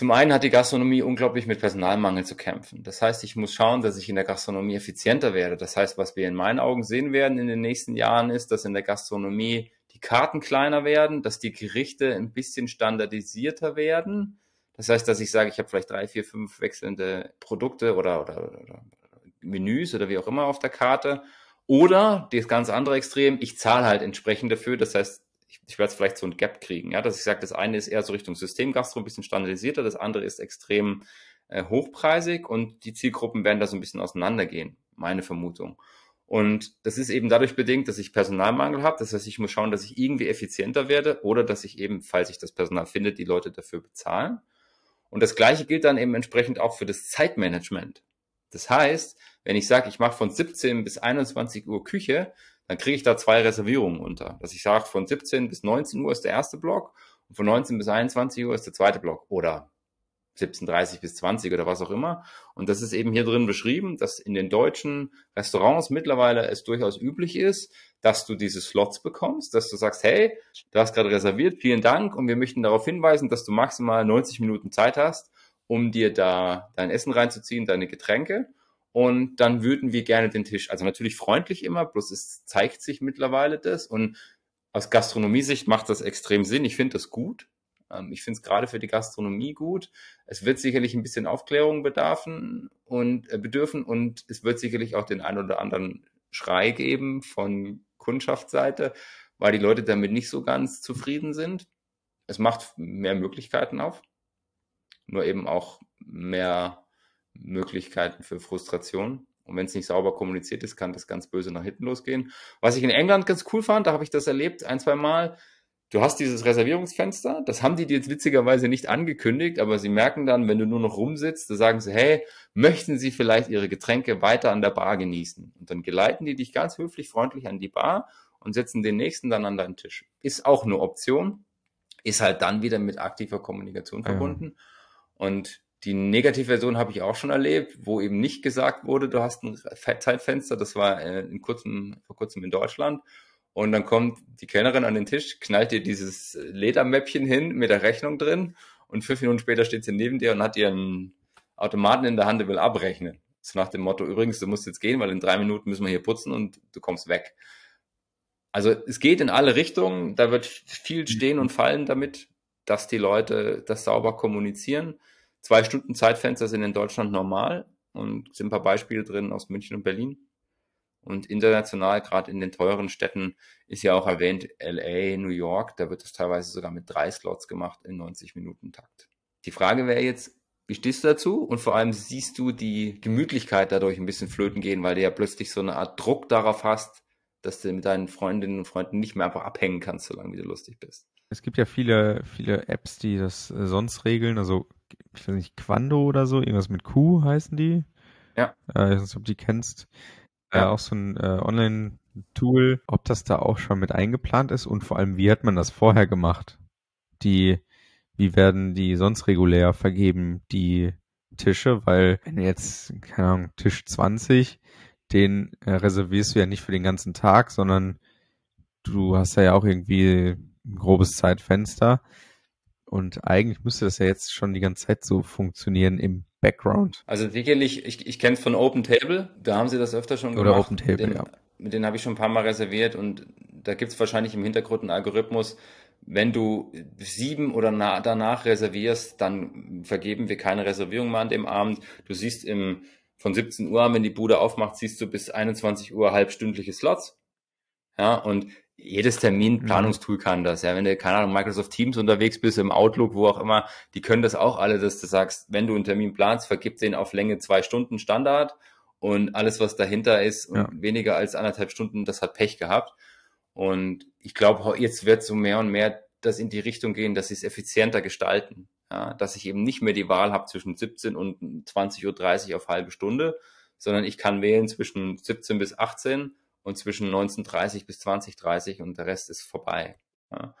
Zum einen hat die Gastronomie unglaublich mit Personalmangel zu kämpfen. Das heißt, ich muss schauen, dass ich in der Gastronomie effizienter werde. Das heißt, was wir in meinen Augen sehen werden in den nächsten Jahren ist, dass in der Gastronomie die Karten kleiner werden, dass die Gerichte ein bisschen standardisierter werden. Das heißt, dass ich sage, ich habe vielleicht drei, vier, fünf wechselnde Produkte oder, oder, oder Menüs oder wie auch immer auf der Karte oder das ganz andere Extrem, ich zahle halt entsprechend dafür. Das heißt, ich, ich werde vielleicht so ein Gap kriegen. Ja, dass ich sage, das eine ist eher so Richtung Systemgastro, ein bisschen standardisierter, das andere ist extrem äh, hochpreisig und die Zielgruppen werden da so ein bisschen auseinandergehen, meine Vermutung. Und das ist eben dadurch bedingt, dass ich Personalmangel habe. Das heißt, ich muss schauen, dass ich irgendwie effizienter werde oder dass ich eben, falls ich das Personal finde, die Leute dafür bezahlen. Und das Gleiche gilt dann eben entsprechend auch für das Zeitmanagement. Das heißt, wenn ich sage, ich mache von 17 bis 21 Uhr Küche, dann kriege ich da zwei Reservierungen unter. Dass ich sage, von 17 bis 19 Uhr ist der erste Block und von 19 bis 21 Uhr ist der zweite Block. Oder 17.30 bis 20 oder was auch immer. Und das ist eben hier drin beschrieben, dass in den deutschen Restaurants mittlerweile es durchaus üblich ist, dass du diese Slots bekommst, dass du sagst, hey, du hast gerade reserviert, vielen Dank und wir möchten darauf hinweisen, dass du maximal 90 Minuten Zeit hast, um dir da dein Essen reinzuziehen, deine Getränke. Und dann würden wir gerne den Tisch, also natürlich freundlich immer, bloß es zeigt sich mittlerweile das. Und aus Gastronomiesicht macht das extrem Sinn. Ich finde das gut. Ähm, ich finde es gerade für die Gastronomie gut. Es wird sicherlich ein bisschen Aufklärung bedarfen und äh, bedürfen und es wird sicherlich auch den einen oder anderen Schrei geben von Kundschaftsseite, weil die Leute damit nicht so ganz zufrieden sind. Es macht mehr Möglichkeiten auf nur eben auch mehr Möglichkeiten für Frustration. Und wenn es nicht sauber kommuniziert ist, kann das ganz böse nach hinten losgehen. Was ich in England ganz cool fand, da habe ich das erlebt, ein, zwei Mal. Du hast dieses Reservierungsfenster, das haben die dir jetzt witzigerweise nicht angekündigt, aber sie merken dann, wenn du nur noch rumsitzt, da sagen sie, hey, möchten Sie vielleicht Ihre Getränke weiter an der Bar genießen? Und dann geleiten die dich ganz höflich, freundlich an die Bar und setzen den nächsten dann an deinen Tisch. Ist auch eine Option, ist halt dann wieder mit aktiver Kommunikation verbunden. Ja. Und die Negativversion habe ich auch schon erlebt, wo eben nicht gesagt wurde, du hast ein Zeitfenster. Das war äh, in kurzem, vor kurzem in Deutschland. Und dann kommt die Kellnerin an den Tisch, knallt dir dieses Ledermäppchen hin mit der Rechnung drin. Und fünf Minuten später steht sie neben dir und hat ihren Automaten in der Hand und will abrechnen. So nach dem Motto, übrigens, du musst jetzt gehen, weil in drei Minuten müssen wir hier putzen und du kommst weg. Also es geht in alle Richtungen, da wird viel stehen und fallen damit, dass die Leute das sauber kommunizieren. Zwei Stunden Zeitfenster sind in Deutschland normal und sind ein paar Beispiele drin aus München und Berlin. Und international, gerade in den teuren Städten, ist ja auch erwähnt LA, New York, da wird es teilweise sogar mit drei Slots gemacht in 90 Minuten Takt. Die Frage wäre jetzt, wie stehst du dazu? Und vor allem siehst du die Gemütlichkeit dadurch ein bisschen flöten gehen, weil du ja plötzlich so eine Art Druck darauf hast, dass du mit deinen Freundinnen und Freunden nicht mehr einfach abhängen kannst, solange wie du lustig bist. Es gibt ja viele, viele Apps, die das äh, sonst regeln. Also, ich weiß nicht, Quando oder so, irgendwas mit Q heißen die. Ja. Äh, ich weiß nicht, ob du die kennst. Ja. Äh, auch so ein äh, Online-Tool, ob das da auch schon mit eingeplant ist und vor allem, wie hat man das vorher gemacht? Die, wie werden die sonst regulär vergeben, die Tische? Weil, wenn jetzt, keine Ahnung, Tisch 20, den äh, reservierst du ja nicht für den ganzen Tag, sondern du hast ja auch irgendwie ein grobes Zeitfenster. Und eigentlich müsste das ja jetzt schon die ganze Zeit so funktionieren im Background. Also sicherlich, ich, ich kenne es von Open Table, da haben sie das öfter schon Oder gemacht. Open Table, den, ja. Mit denen habe ich schon ein paar Mal reserviert und da gibt es wahrscheinlich im Hintergrund einen Algorithmus, wenn du sieben oder na, danach reservierst, dann vergeben wir keine Reservierung mehr an dem Abend. Du siehst im, von 17 Uhr an, wenn die Bude aufmacht, siehst du bis 21 Uhr halbstündliche Slots. Ja, und jedes Terminplanungstool mhm. kann das. Ja, wenn du, keine Ahnung, Microsoft Teams unterwegs bist, im Outlook, wo auch immer, die können das auch alle, dass du sagst, wenn du einen Termin planst, vergib den auf Länge zwei Stunden Standard und alles, was dahinter ist und ja. weniger als anderthalb Stunden, das hat Pech gehabt. Und ich glaube, jetzt wird so mehr und mehr das in die Richtung gehen, dass sie es effizienter gestalten. Ja, dass ich eben nicht mehr die Wahl habe zwischen 17 und 20.30 Uhr auf halbe Stunde, sondern ich kann wählen zwischen 17 bis 18 und zwischen 1930 bis 2030 und der Rest ist vorbei. Ja.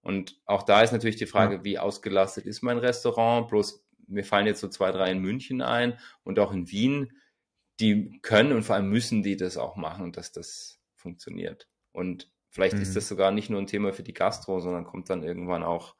Und auch da ist natürlich die Frage, ja. wie ausgelastet ist mein Restaurant? Bloß mir fallen jetzt so zwei, drei in München ein und auch in Wien. Die können und vor allem müssen die das auch machen, dass das funktioniert. Und vielleicht mhm. ist das sogar nicht nur ein Thema für die Gastro, sondern kommt dann irgendwann auch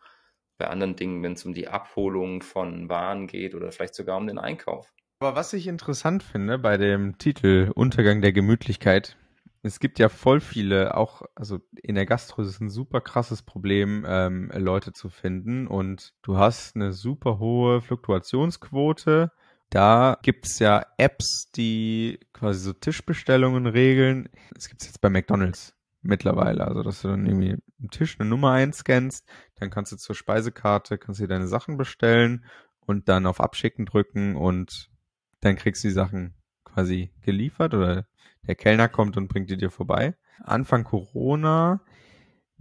bei anderen Dingen, wenn es um die Abholung von Waren geht oder vielleicht sogar um den Einkauf. Aber was ich interessant finde bei dem Titel Untergang der Gemütlichkeit, es gibt ja voll viele, auch, also in der Gastro ist es ein super krasses Problem, ähm, Leute zu finden und du hast eine super hohe Fluktuationsquote. Da gibt's ja Apps, die quasi so Tischbestellungen regeln. Es gibt's jetzt bei McDonalds mittlerweile, also dass du dann irgendwie im Tisch eine Nummer einscannst, dann kannst du zur Speisekarte, kannst dir deine Sachen bestellen und dann auf Abschicken drücken und dann kriegst du die Sachen quasi geliefert oder der Kellner kommt und bringt die dir vorbei. Anfang Corona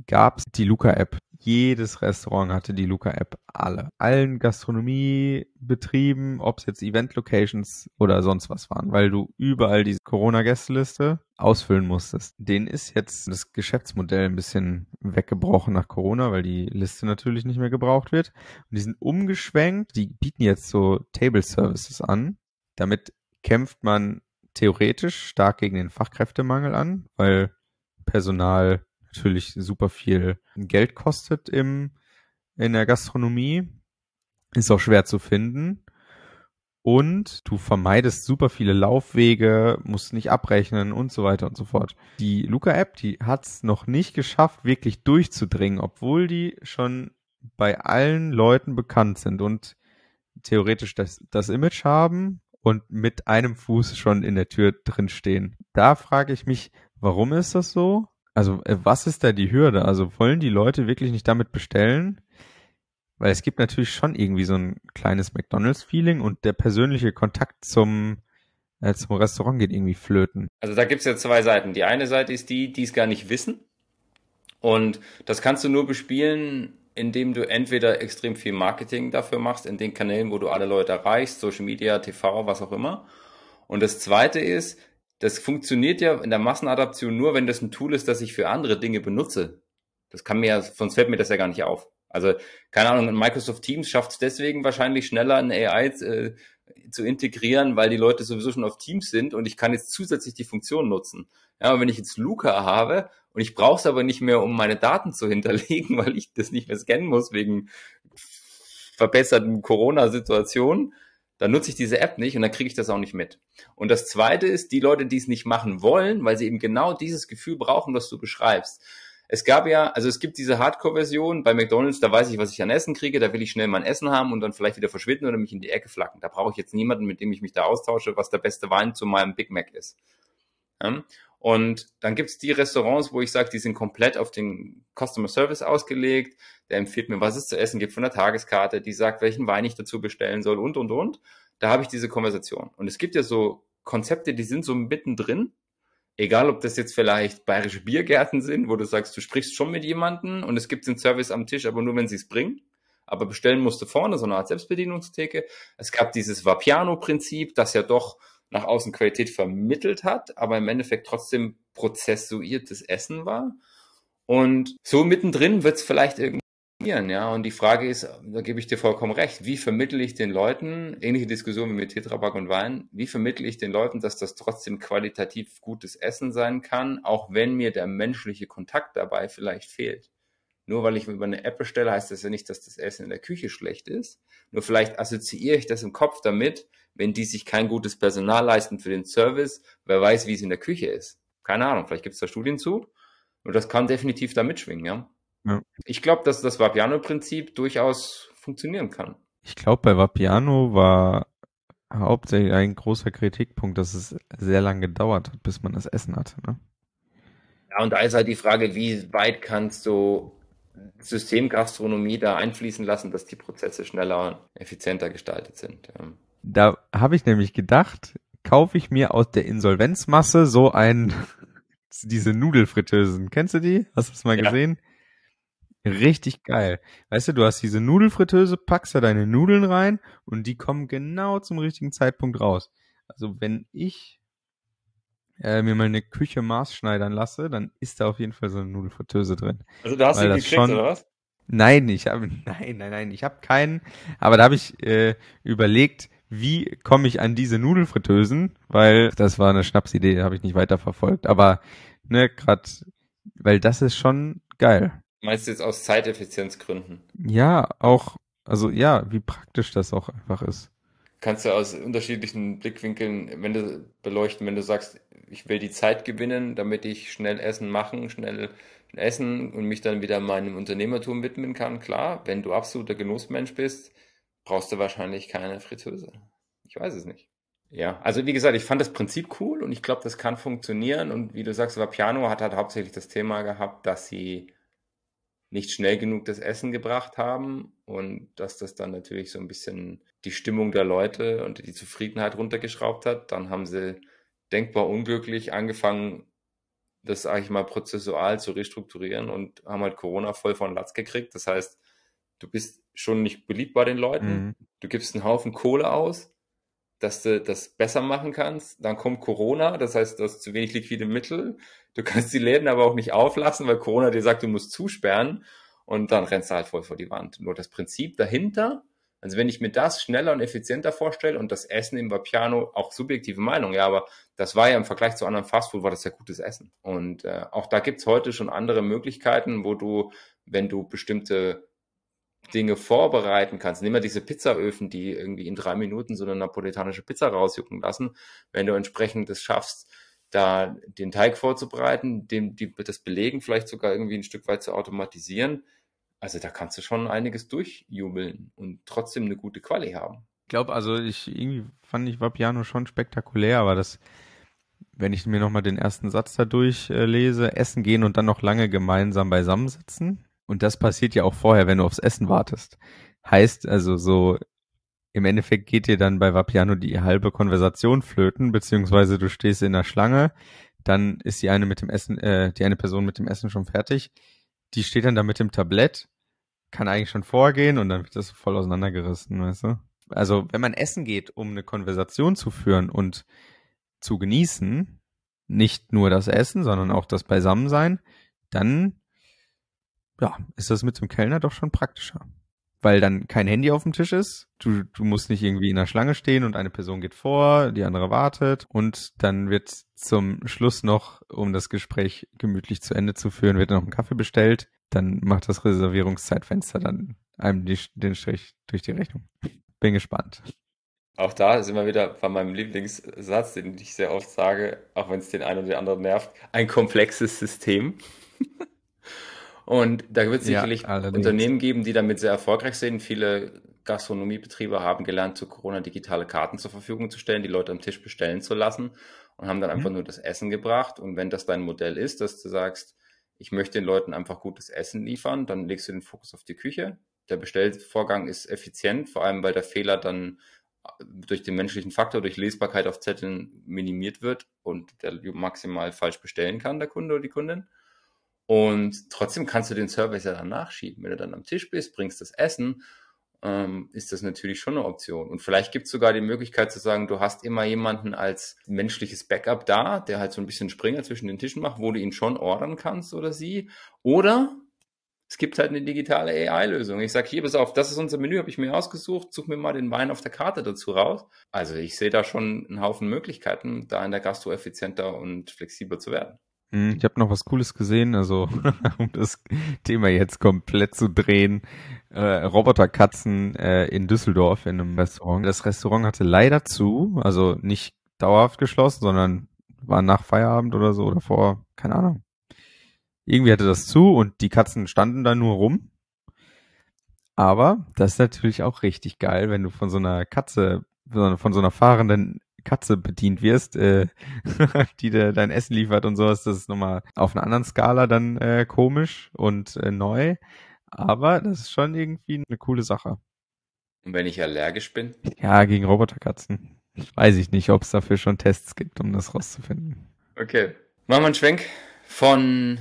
gab es die Luca-App. Jedes Restaurant hatte die Luca-App. Alle. Allen Gastronomiebetrieben, ob es jetzt Event-Locations oder sonst was waren, weil du überall diese Corona-Gästeliste ausfüllen musstest. Den ist jetzt das Geschäftsmodell ein bisschen weggebrochen nach Corona, weil die Liste natürlich nicht mehr gebraucht wird. Und die sind umgeschwenkt. Die bieten jetzt so Table Services an. Damit kämpft man theoretisch stark gegen den Fachkräftemangel an, weil Personal natürlich super viel Geld kostet im, in der Gastronomie. Ist auch schwer zu finden. Und du vermeidest super viele Laufwege, musst nicht abrechnen und so weiter und so fort. Die Luca-App, die hat es noch nicht geschafft, wirklich durchzudringen, obwohl die schon bei allen Leuten bekannt sind und theoretisch das, das Image haben, und mit einem Fuß schon in der Tür drin stehen. Da frage ich mich, warum ist das so? Also äh, was ist da die Hürde? Also wollen die Leute wirklich nicht damit bestellen? Weil es gibt natürlich schon irgendwie so ein kleines McDonalds-Feeling und der persönliche Kontakt zum, äh, zum Restaurant geht irgendwie flöten. Also da gibt's ja zwei Seiten. Die eine Seite ist die, die es gar nicht wissen. Und das kannst du nur bespielen, indem du entweder extrem viel Marketing dafür machst, in den Kanälen, wo du alle Leute erreichst, Social Media, TV, was auch immer. Und das zweite ist, das funktioniert ja in der Massenadaption nur, wenn das ein Tool ist, das ich für andere Dinge benutze. Das kann mir ja, sonst fällt mir das ja gar nicht auf. Also, keine Ahnung, Microsoft Teams schafft es deswegen wahrscheinlich schneller, ein AI äh, zu integrieren, weil die Leute sowieso schon auf Teams sind und ich kann jetzt zusätzlich die Funktion nutzen. Ja, und wenn ich jetzt Luca habe und ich brauche es aber nicht mehr, um meine Daten zu hinterlegen, [LAUGHS] weil ich das nicht mehr scannen muss wegen verbesserten Corona-Situationen, dann nutze ich diese App nicht und dann kriege ich das auch nicht mit. Und das Zweite ist, die Leute, die es nicht machen wollen, weil sie eben genau dieses Gefühl brauchen, was du beschreibst. Es gab ja, also es gibt diese Hardcore-Version bei McDonald's, da weiß ich, was ich an Essen kriege, da will ich schnell mein Essen haben und dann vielleicht wieder verschwinden oder mich in die Ecke flacken. Da brauche ich jetzt niemanden, mit dem ich mich da austausche, was der beste Wein zu meinem Big Mac ist. Und dann gibt's die Restaurants, wo ich sage, die sind komplett auf den Customer Service ausgelegt. Der empfiehlt mir, was es zu essen gibt von der Tageskarte, die sagt, welchen Wein ich dazu bestellen soll und, und, und. Da habe ich diese Konversation. Und es gibt ja so Konzepte, die sind so mittendrin. Egal, ob das jetzt vielleicht bayerische Biergärten sind, wo du sagst, du sprichst schon mit jemandem und es gibt den Service am Tisch, aber nur, wenn sie es bringen. Aber bestellen musste vorne, so eine Art Selbstbedienungstheke. Es gab dieses Vapiano-Prinzip, das ja doch nach außen Qualität vermittelt hat, aber im Endeffekt trotzdem prozessuiertes Essen war. Und so mittendrin wird es vielleicht irgendwie ja. Und die Frage ist, da gebe ich dir vollkommen recht, wie vermittle ich den Leuten, ähnliche Diskussion wie mit Tetrapack und Wein, wie vermittle ich den Leuten, dass das trotzdem qualitativ gutes Essen sein kann, auch wenn mir der menschliche Kontakt dabei vielleicht fehlt. Nur weil ich über eine App bestelle, heißt das ja nicht, dass das Essen in der Küche schlecht ist. Nur vielleicht assoziiere ich das im Kopf damit, wenn die sich kein gutes Personal leisten für den Service, wer weiß, wie es in der Küche ist. Keine Ahnung, vielleicht gibt es da Studien zu. Und das kann definitiv da mitschwingen, ja. ja. Ich glaube, dass das Vapiano-Prinzip durchaus funktionieren kann. Ich glaube, bei Vapiano war hauptsächlich ein großer Kritikpunkt, dass es sehr lange gedauert hat, bis man das Essen hatte. Ne? Ja, und da ist halt die Frage, wie weit kannst du Systemgastronomie da einfließen lassen, dass die Prozesse schneller und effizienter gestaltet sind. Da habe ich nämlich gedacht, kaufe ich mir aus der Insolvenzmasse so ein, [LAUGHS] diese Nudelfritteusen. Kennst du die? Hast du das mal ja. gesehen? Richtig geil. Weißt du, du hast diese Nudelfritteuse, packst da deine Nudeln rein und die kommen genau zum richtigen Zeitpunkt raus. Also wenn ich äh, mir mal eine Küche maßschneidern lasse, dann ist da auf jeden Fall so eine Nudelfritteuse drin. Also da hast du die gekriegt, schon... oder was? Nein, ich habe [LAUGHS] nein, nein, nein, ich habe keinen. Aber da habe ich äh, überlegt, wie komme ich an diese Nudelfritteusen, weil das war eine Schnapsidee, habe ich nicht weiterverfolgt. Aber ne, gerade, weil das ist schon geil. Meinst du jetzt aus Zeiteffizienzgründen? Ja, auch, also ja, wie praktisch das auch einfach ist. Kannst du aus unterschiedlichen Blickwinkeln, wenn du beleuchten, wenn du sagst, ich will die Zeit gewinnen, damit ich schnell Essen machen, schnell essen und mich dann wieder meinem Unternehmertum widmen kann. Klar, wenn du absoluter Genussmensch bist, brauchst du wahrscheinlich keine Fritteuse. Ich weiß es nicht. Ja, also wie gesagt, ich fand das Prinzip cool und ich glaube, das kann funktionieren. Und wie du sagst, Vapiano hat halt hauptsächlich das Thema gehabt, dass sie nicht schnell genug das Essen gebracht haben und dass das dann natürlich so ein bisschen die Stimmung der Leute und die Zufriedenheit runtergeschraubt hat. Dann haben sie denkbar unglücklich angefangen, das, sage ich mal, prozessual zu restrukturieren und haben halt Corona voll von Latz gekriegt. Das heißt, du bist schon nicht beliebt bei den Leuten, mhm. du gibst einen Haufen Kohle aus, dass du das besser machen kannst. Dann kommt Corona, das heißt, du hast zu wenig liquide Mittel. Du kannst die Läden aber auch nicht auflassen, weil Corona dir sagt, du musst zusperren. Und dann rennst du halt voll vor die Wand. Nur das Prinzip dahinter also wenn ich mir das schneller und effizienter vorstelle und das Essen im Vapiano, auch subjektive Meinung, ja, aber das war ja im Vergleich zu anderen Fastfood, war das ja gutes Essen. Und äh, auch da gibt's heute schon andere Möglichkeiten, wo du, wenn du bestimmte Dinge vorbereiten kannst, nimm mal diese Pizzaöfen, die irgendwie in drei Minuten so eine napoletanische Pizza rausjucken lassen, wenn du entsprechend das schaffst, da den Teig vorzubereiten, dem, die, das Belegen vielleicht sogar irgendwie ein Stück weit zu automatisieren, also da kannst du schon einiges durchjubeln und trotzdem eine gute Quali haben. Ich glaube, also ich irgendwie fand ich Vapiano schon spektakulär, aber das, wenn ich mir nochmal den ersten Satz da durchlese, äh, essen gehen und dann noch lange gemeinsam beisammensitzen. Und das passiert ja auch vorher, wenn du aufs Essen wartest. Heißt also so, im Endeffekt geht dir dann bei Vapiano die halbe Konversation flöten, beziehungsweise du stehst in der Schlange, dann ist die eine mit dem Essen, äh, die eine Person mit dem Essen schon fertig. Die steht dann da mit dem Tablett kann eigentlich schon vorgehen und dann wird das voll auseinandergerissen, weißt du? Also, wenn man essen geht, um eine Konversation zu führen und zu genießen, nicht nur das Essen, sondern auch das Beisammensein, dann ja, ist das mit dem Kellner doch schon praktischer. Weil dann kein Handy auf dem Tisch ist, du, du musst nicht irgendwie in der Schlange stehen und eine Person geht vor, die andere wartet und dann wird zum Schluss noch, um das Gespräch gemütlich zu Ende zu führen, wird noch ein Kaffee bestellt dann macht das Reservierungszeitfenster dann einem die, den Strich durch die Rechnung. Bin gespannt. Auch da sind wir wieder bei meinem Lieblingssatz, den ich sehr oft sage, auch wenn es den einen oder den anderen nervt, ein komplexes System. [LAUGHS] Und da wird es sicherlich ja, Unternehmen geben, die damit sehr erfolgreich sind. Viele Gastronomiebetriebe haben gelernt, zu Corona digitale Karten zur Verfügung zu stellen, die Leute am Tisch bestellen zu lassen und haben dann einfach mhm. nur das Essen gebracht. Und wenn das dein Modell ist, dass du sagst, ich möchte den Leuten einfach gutes Essen liefern, dann legst du den Fokus auf die Küche. Der Bestellvorgang ist effizient, vor allem weil der Fehler dann durch den menschlichen Faktor, durch Lesbarkeit auf Zetteln minimiert wird und der maximal falsch bestellen kann, der Kunde oder die Kundin. Und trotzdem kannst du den Service ja dann nachschieben. Wenn du dann am Tisch bist, bringst das Essen, ähm, ist das natürlich schon eine Option. Und vielleicht gibt es sogar die Möglichkeit zu sagen, du hast immer jemanden als menschliches Backup da, der halt so ein bisschen Springer zwischen den Tischen macht, wo du ihn schon ordern kannst oder sie. Oder es gibt halt eine digitale AI-Lösung. Ich sage hier, pass auf, das ist unser Menü, habe ich mir ausgesucht, such mir mal den Wein auf der Karte dazu raus. Also ich sehe da schon einen Haufen Möglichkeiten, da in der Gastro effizienter und flexibler zu werden. Hm, ich habe noch was Cooles gesehen, also [LAUGHS] um das Thema jetzt komplett zu drehen. Äh, Roboterkatzen äh, in Düsseldorf in einem Restaurant. Das Restaurant hatte leider zu, also nicht dauerhaft geschlossen, sondern war nach Feierabend oder so oder vor, keine Ahnung, irgendwie hatte das zu und die Katzen standen da nur rum. Aber das ist natürlich auch richtig geil, wenn du von so einer Katze, von so einer fahrenden Katze bedient wirst, äh, [LAUGHS] die dir dein Essen liefert und sowas. Das ist nochmal auf einer anderen Skala dann äh, komisch und äh, neu. Aber das ist schon irgendwie eine coole Sache. Und wenn ich allergisch bin? Ja, gegen Roboterkatzen. Weiß ich nicht, ob es dafür schon Tests gibt, um das rauszufinden. Okay. Machen wir einen Schwenk von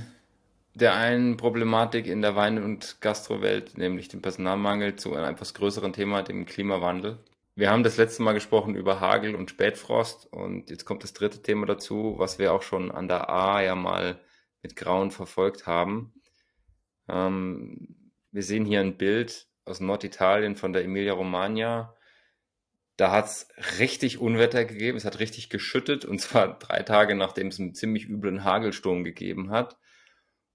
der einen Problematik in der Wein- und Gastrowelt, nämlich dem Personalmangel, zu einem etwas größeren Thema, dem Klimawandel. Wir haben das letzte Mal gesprochen über Hagel und Spätfrost und jetzt kommt das dritte Thema dazu, was wir auch schon an der A ja mal mit Grauen verfolgt haben. Ähm, wir sehen hier ein Bild aus Norditalien von der Emilia Romagna. Da hat es richtig Unwetter gegeben, es hat richtig geschüttet und zwar [LAUGHS] drei Tage nachdem es einen ziemlich üblen Hagelsturm gegeben hat.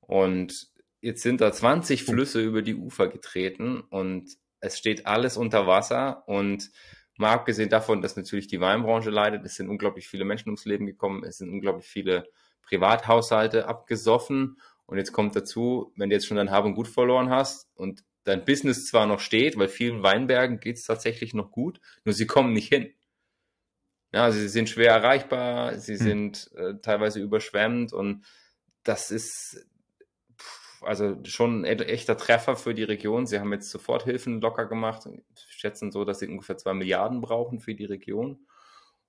Und jetzt sind da 20 Flüsse über die Ufer getreten und es steht alles unter Wasser und mal abgesehen davon, dass natürlich die Weinbranche leidet, es sind unglaublich viele Menschen ums Leben gekommen, es sind unglaublich viele Privathaushalte abgesoffen und jetzt kommt dazu, wenn du jetzt schon dein Hab und Gut verloren hast und dein Business zwar noch steht, weil vielen Weinbergen geht es tatsächlich noch gut, nur sie kommen nicht hin. Ja, sie sind schwer erreichbar, sie hm. sind äh, teilweise überschwemmt und das ist also schon ein echter Treffer für die Region. Sie haben jetzt Soforthilfen locker gemacht, schätzen so, dass sie ungefähr zwei Milliarden brauchen für die Region.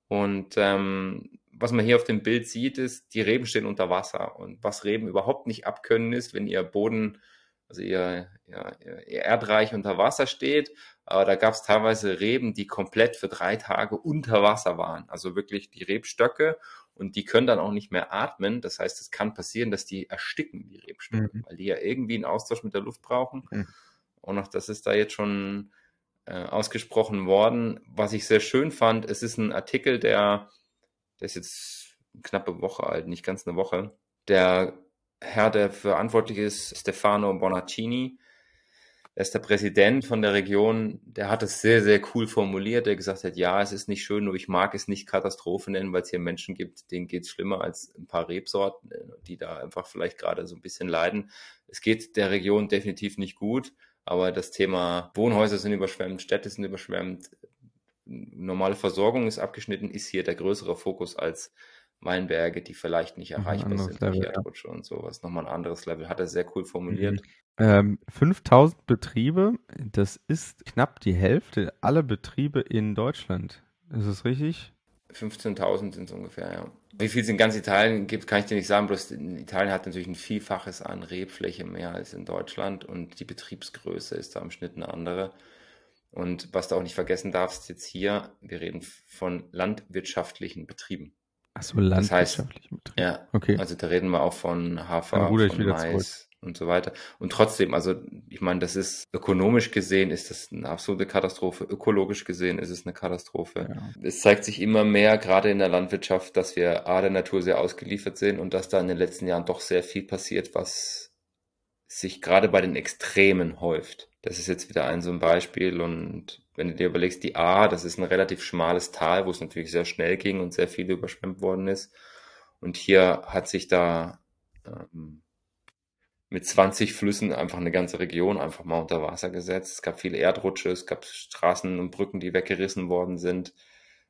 Und ähm, was man hier auf dem Bild sieht, ist, die Reben stehen unter Wasser. Und was Reben überhaupt nicht abkönnen ist, wenn ihr Boden, also ihr, ja, ihr Erdreich unter Wasser steht. Aber da gab es teilweise Reben, die komplett für drei Tage unter Wasser waren. Also wirklich die Rebstöcke und die können dann auch nicht mehr atmen. Das heißt, es kann passieren, dass die ersticken, die Rebstöcke, mhm. weil die ja irgendwie einen Austausch mit der Luft brauchen. Mhm. Und auch das ist da jetzt schon äh, ausgesprochen worden. Was ich sehr schön fand, es ist ein Artikel, der, der ist jetzt eine knappe Woche alt, nicht ganz eine Woche. Der Herr, der verantwortlich ist, Stefano Bonaccini, er ist der Präsident von der Region, der hat es sehr, sehr cool formuliert, der gesagt hat, ja, es ist nicht schön, nur ich mag es nicht Katastrophe nennen, weil es hier Menschen gibt, denen geht es schlimmer als ein paar Rebsorten, die da einfach vielleicht gerade so ein bisschen leiden. Es geht der Region definitiv nicht gut, aber das Thema Wohnhäuser sind überschwemmt, Städte sind überschwemmt, normale Versorgung ist abgeschnitten, ist hier der größere Fokus als Weinberge, die vielleicht nicht erreichbar sind durch Erdrutsche ja. und sowas. Nochmal ein anderes Level. Hat er sehr cool formuliert. Mhm. Ähm, 5000 Betriebe, das ist knapp die Hälfte aller Betriebe in Deutschland. Ist das richtig? 15.000 sind es ungefähr, ja. Wie viel es in ganz Italien gibt, kann ich dir nicht sagen, bloß Italien hat natürlich ein Vielfaches an Rebfläche mehr als in Deutschland und die Betriebsgröße ist da im Schnitt eine andere. Und was du auch nicht vergessen darfst, jetzt hier, wir reden von landwirtschaftlichen Betrieben. Achso, landwirtschaftlichen das heißt. Ja, okay. Also da reden wir auch von Hafer, von Mais, und so weiter. Und trotzdem, also ich meine, das ist ökonomisch gesehen ist das eine absolute Katastrophe, ökologisch gesehen ist es eine Katastrophe. Ja. Es zeigt sich immer mehr, gerade in der Landwirtschaft, dass wir A der Natur sehr ausgeliefert sind und dass da in den letzten Jahren doch sehr viel passiert, was sich gerade bei den Extremen häuft. Das ist jetzt wieder ein so ein Beispiel und wenn du dir überlegst, die A, das ist ein relativ schmales Tal, wo es natürlich sehr schnell ging und sehr viel überschwemmt worden ist. Und hier hat sich da ähm, mit 20 Flüssen einfach eine ganze Region einfach mal unter Wasser gesetzt. Es gab viele Erdrutsche, es gab Straßen und Brücken, die weggerissen worden sind.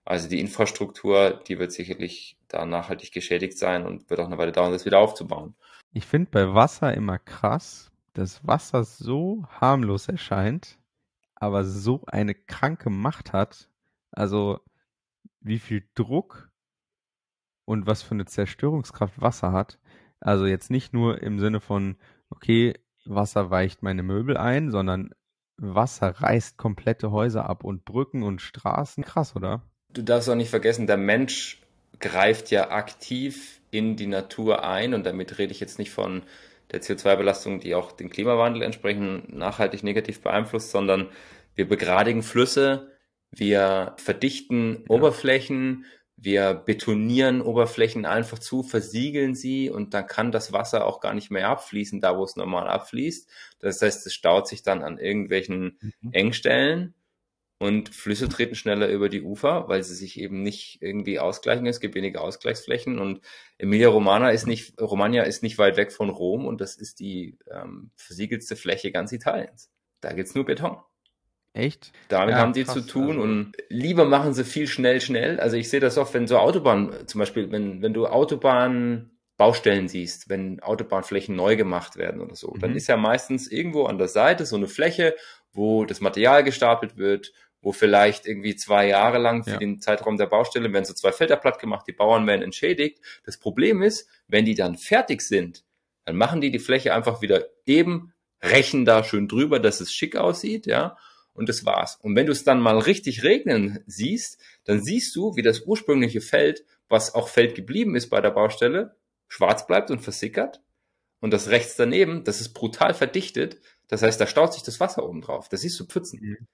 Also die Infrastruktur, die wird sicherlich da nachhaltig geschädigt sein und wird auch eine Weile dauern, das wieder aufzubauen. Ich finde bei Wasser immer krass, dass Wasser so harmlos erscheint, aber so eine kranke Macht hat. Also wie viel Druck und was für eine Zerstörungskraft Wasser hat. Also jetzt nicht nur im Sinne von, okay, Wasser weicht meine Möbel ein, sondern Wasser reißt komplette Häuser ab und Brücken und Straßen. Krass, oder? Du darfst auch nicht vergessen, der Mensch greift ja aktiv in die Natur ein und damit rede ich jetzt nicht von der CO2-Belastung, die auch den Klimawandel entsprechend nachhaltig negativ beeinflusst, sondern wir begradigen Flüsse, wir verdichten ja. Oberflächen, wir betonieren Oberflächen einfach zu, versiegeln sie und dann kann das Wasser auch gar nicht mehr abfließen, da wo es normal abfließt. Das heißt, es staut sich dann an irgendwelchen mhm. Engstellen und Flüsse treten schneller über die Ufer, weil sie sich eben nicht irgendwie ausgleichen. Es gibt weniger Ausgleichsflächen und Emilia Romana ist nicht, Romagna ist nicht weit weg von Rom und das ist die ähm, versiegelste Fläche ganz Italiens. Da gibt's nur Beton. Echt? Damit ja, haben die krass, zu tun also. und lieber machen sie viel schnell, schnell. Also ich sehe das oft, wenn so Autobahnen, zum Beispiel, wenn, wenn du Autobahnbaustellen siehst, wenn Autobahnflächen neu gemacht werden oder so, mhm. dann ist ja meistens irgendwo an der Seite so eine Fläche, wo das Material gestapelt wird, wo vielleicht irgendwie zwei Jahre lang für ja. den Zeitraum der Baustelle werden so zwei Felder platt gemacht, die Bauern werden entschädigt. Das Problem ist, wenn die dann fertig sind, dann machen die die Fläche einfach wieder eben, rächen da schön drüber, dass es schick aussieht, ja, und das war's. Und wenn du es dann mal richtig regnen siehst, dann siehst du, wie das ursprüngliche Feld, was auch Feld geblieben ist bei der Baustelle, schwarz bleibt und versickert. Und das rechts daneben, das ist brutal verdichtet. Das heißt, da staut sich das Wasser oben drauf. Das siehst du Pfützen. Mhm.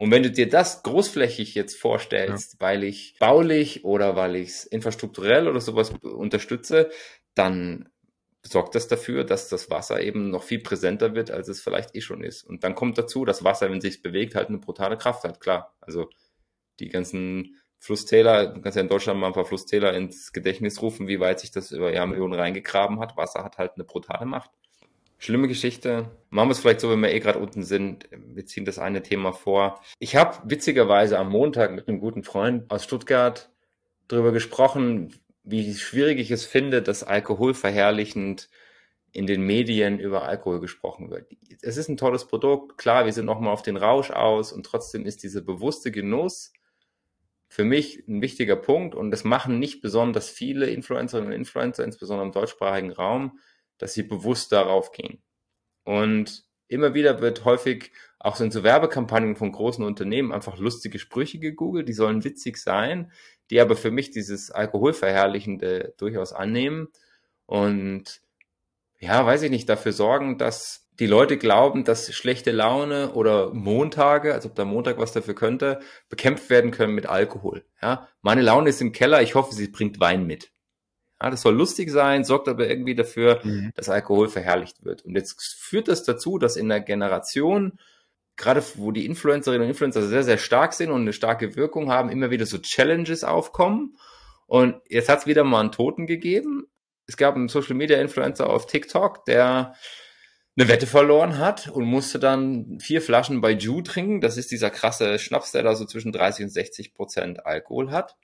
Und wenn du dir das großflächig jetzt vorstellst, ja. weil ich baulich oder weil ich es infrastrukturell oder sowas unterstütze, dann sorgt das dafür, dass das Wasser eben noch viel präsenter wird, als es vielleicht eh schon ist. Und dann kommt dazu, dass Wasser, wenn es sich bewegt, halt eine brutale Kraft hat. Klar, also die ganzen Flusstäler, du kannst ja in Deutschland mal ein paar Flusstäler ins Gedächtnis rufen, wie weit sich das über Jahrmillionen reingegraben hat. Wasser hat halt eine brutale Macht. Schlimme Geschichte. Machen wir es vielleicht so, wenn wir eh gerade unten sind. Wir ziehen das eine Thema vor. Ich habe witzigerweise am Montag mit einem guten Freund aus Stuttgart darüber gesprochen, wie schwierig ich es finde, dass alkoholverherrlichend in den Medien über Alkohol gesprochen wird. Es ist ein tolles Produkt, klar, wir sind nochmal auf den Rausch aus und trotzdem ist dieser bewusste Genuss für mich ein wichtiger Punkt und das machen nicht besonders viele Influencerinnen und Influencer, insbesondere im deutschsprachigen Raum, dass sie bewusst darauf gehen. Und immer wieder wird häufig auch so in so Werbekampagnen von großen Unternehmen einfach lustige Sprüche gegoogelt, die sollen witzig sein, die aber für mich dieses Alkoholverherrlichende durchaus annehmen und ja, weiß ich nicht, dafür sorgen, dass die Leute glauben, dass schlechte Laune oder Montage, als ob der Montag was dafür könnte, bekämpft werden können mit Alkohol. Ja, meine Laune ist im Keller, ich hoffe, sie bringt Wein mit. Ja, das soll lustig sein, sorgt aber irgendwie dafür, mhm. dass Alkohol verherrlicht wird. Und jetzt führt das dazu, dass in der Generation gerade wo die Influencerinnen und Influencer sehr, sehr stark sind und eine starke Wirkung haben, immer wieder so Challenges aufkommen. Und jetzt hat es wieder mal einen Toten gegeben. Es gab einen Social Media Influencer auf TikTok, der eine Wette verloren hat und musste dann vier Flaschen bei Ju trinken. Das ist dieser krasse Schnaps, der da so zwischen 30 und 60 Prozent Alkohol hat.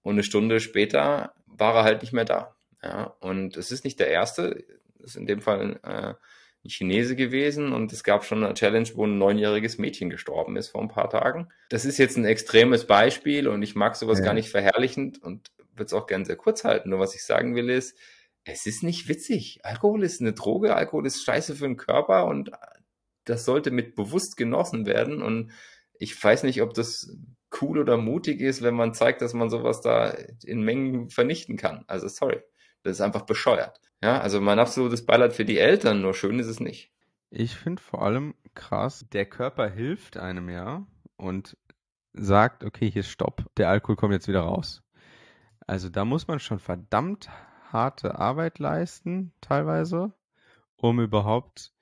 Und eine Stunde später war er halt nicht mehr da. Ja, und es ist nicht der erste. Das ist in dem Fall äh, ein Chinese gewesen und es gab schon eine Challenge, wo ein neunjähriges Mädchen gestorben ist vor ein paar Tagen. Das ist jetzt ein extremes Beispiel und ich mag sowas ja. gar nicht verherrlichend und würde es auch gern sehr kurz halten. Nur was ich sagen will ist, es ist nicht witzig. Alkohol ist eine Droge, Alkohol ist scheiße für den Körper und das sollte mit bewusst genossen werden und ich weiß nicht, ob das cool oder mutig ist, wenn man zeigt, dass man sowas da in Mengen vernichten kann. Also sorry, das ist einfach bescheuert. Ja, also mein absolutes Beileid für die Eltern, nur schön ist es nicht. Ich finde vor allem krass, der Körper hilft einem ja und sagt, okay, hier stopp, der Alkohol kommt jetzt wieder raus. Also da muss man schon verdammt harte Arbeit leisten, teilweise, um überhaupt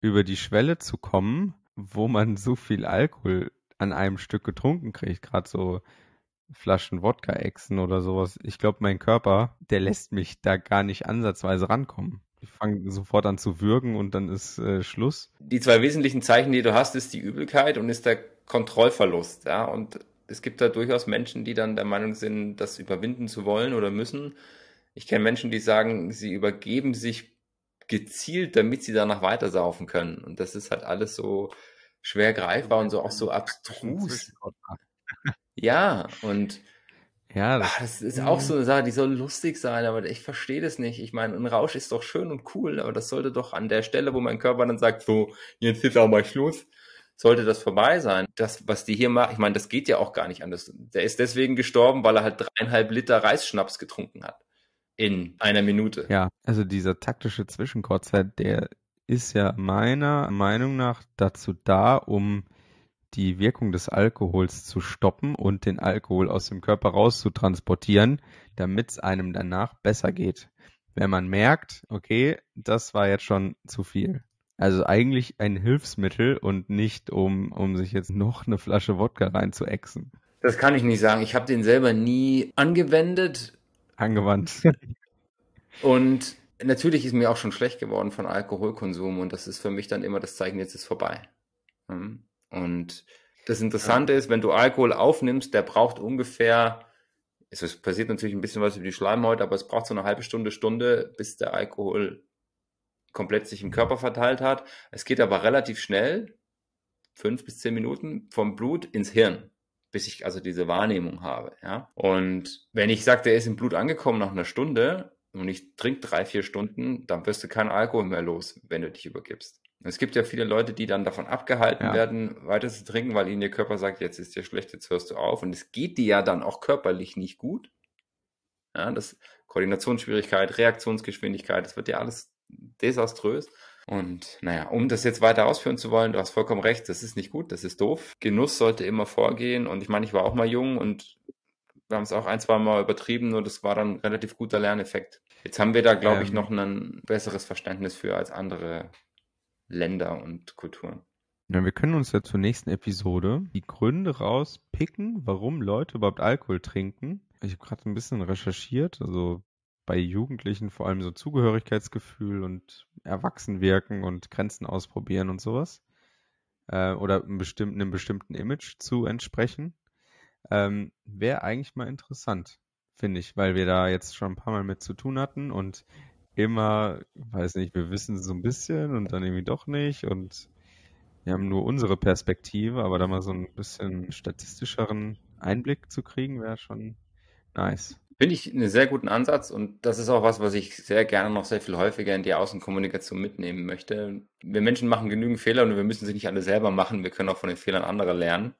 über die Schwelle zu kommen, wo man so viel Alkohol an einem Stück getrunken kriege, gerade so Flaschen Wodka-Echsen oder sowas. Ich glaube, mein Körper, der lässt mich da gar nicht ansatzweise rankommen. Ich fange sofort an zu würgen und dann ist äh, Schluss. Die zwei wesentlichen Zeichen, die du hast, ist die Übelkeit und ist der Kontrollverlust. Ja, und es gibt da durchaus Menschen, die dann der Meinung sind, das überwinden zu wollen oder müssen. Ich kenne Menschen, die sagen, sie übergeben sich gezielt, damit sie danach weitersaufen können. Und das ist halt alles so schwer greifbar und so auch so abstrus. [LAUGHS] Ja, und ja, das, ach, das ist auch so eine Sache, die soll lustig sein, aber ich verstehe das nicht. Ich meine, ein Rausch ist doch schön und cool, aber das sollte doch an der Stelle, wo mein Körper dann sagt, so, jetzt ist auch mal Schluss, sollte das vorbei sein. Das, was die hier machen, ich meine, das geht ja auch gar nicht anders. Der ist deswegen gestorben, weil er halt dreieinhalb Liter Reisschnaps getrunken hat. In einer Minute. Ja, also dieser taktische Zwischenkotzer, der ist ja meiner Meinung nach dazu da, um die Wirkung des Alkohols zu stoppen und den Alkohol aus dem Körper rauszutransportieren, damit es einem danach besser geht. Wenn man merkt, okay, das war jetzt schon zu viel. Also eigentlich ein Hilfsmittel und nicht, um, um sich jetzt noch eine Flasche Wodka reinzuexen. Das kann ich nicht sagen. Ich habe den selber nie angewendet. Angewandt. und natürlich ist mir auch schon schlecht geworden von Alkoholkonsum und das ist für mich dann immer das Zeichen, jetzt ist vorbei. Hm? Und das Interessante ja. ist, wenn du Alkohol aufnimmst, der braucht ungefähr, es passiert natürlich ein bisschen was über die Schleimhaut, aber es braucht so eine halbe Stunde, Stunde, bis der Alkohol komplett sich im Körper verteilt hat. Es geht aber relativ schnell, fünf bis zehn Minuten vom Blut ins Hirn, bis ich also diese Wahrnehmung habe. Ja? Und wenn ich sage, der ist im Blut angekommen nach einer Stunde und ich trinke drei, vier Stunden, dann wirst du keinen Alkohol mehr los, wenn du dich übergibst. Es gibt ja viele Leute, die dann davon abgehalten ja. werden, weiter zu trinken, weil ihnen ihr Körper sagt, jetzt ist dir schlecht, jetzt hörst du auf. Und es geht dir ja dann auch körperlich nicht gut. Ja, das Koordinationsschwierigkeit, Reaktionsgeschwindigkeit, das wird ja alles desaströs. Und naja, um das jetzt weiter ausführen zu wollen, du hast vollkommen recht, das ist nicht gut, das ist doof. Genuss sollte immer vorgehen. Und ich meine, ich war auch mal jung und wir haben es auch ein, zwei Mal übertrieben, nur das war dann ein relativ guter Lerneffekt. Jetzt haben wir da, glaube ähm, ich, noch ein besseres Verständnis für als andere Länder und Kulturen. Ja, wir können uns ja zur nächsten Episode die Gründe rauspicken, warum Leute überhaupt Alkohol trinken. Ich habe gerade ein bisschen recherchiert, also bei Jugendlichen vor allem so Zugehörigkeitsgefühl und Erwachsenwirken und Grenzen ausprobieren und sowas. Äh, oder einem bestimmten, einem bestimmten Image zu entsprechen. Ähm, Wäre eigentlich mal interessant, finde ich, weil wir da jetzt schon ein paar Mal mit zu tun hatten und immer, weiß nicht, wir wissen so ein bisschen und dann irgendwie doch nicht und wir haben nur unsere Perspektive, aber da mal so ein bisschen statistischeren Einblick zu kriegen, wäre schon nice. Finde ich einen sehr guten Ansatz und das ist auch was, was ich sehr gerne noch sehr viel häufiger in die Außenkommunikation mitnehmen möchte. Wir Menschen machen genügend Fehler und wir müssen sie nicht alle selber machen. Wir können auch von den Fehlern anderer lernen.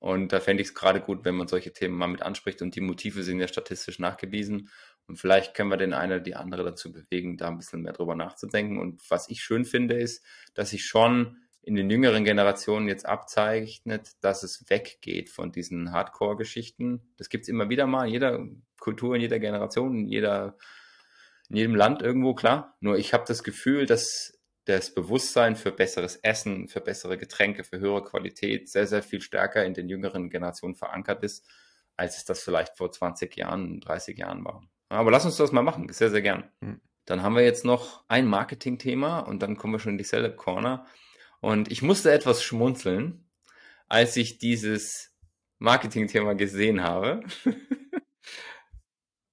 Und da fände ich es gerade gut, wenn man solche Themen mal mit anspricht und die Motive sind ja statistisch nachgewiesen. Und vielleicht können wir den einen oder die andere dazu bewegen, da ein bisschen mehr drüber nachzudenken. Und was ich schön finde, ist, dass sich schon in den jüngeren Generationen jetzt abzeichnet, dass es weggeht von diesen Hardcore-Geschichten. Das gibt es immer wieder mal in jeder Kultur, in jeder Generation, in, jeder, in jedem Land irgendwo, klar. Nur ich habe das Gefühl, dass das Bewusstsein für besseres Essen, für bessere Getränke, für höhere Qualität sehr, sehr viel stärker in den jüngeren Generationen verankert ist, als es das vielleicht vor 20 Jahren, 30 Jahren war. Aber lass uns das mal machen, sehr, sehr gern. Mhm. Dann haben wir jetzt noch ein Marketing-Thema und dann kommen wir schon in die Celeb Corner. Und ich musste etwas schmunzeln, als ich dieses Marketing-Thema gesehen habe. [LAUGHS]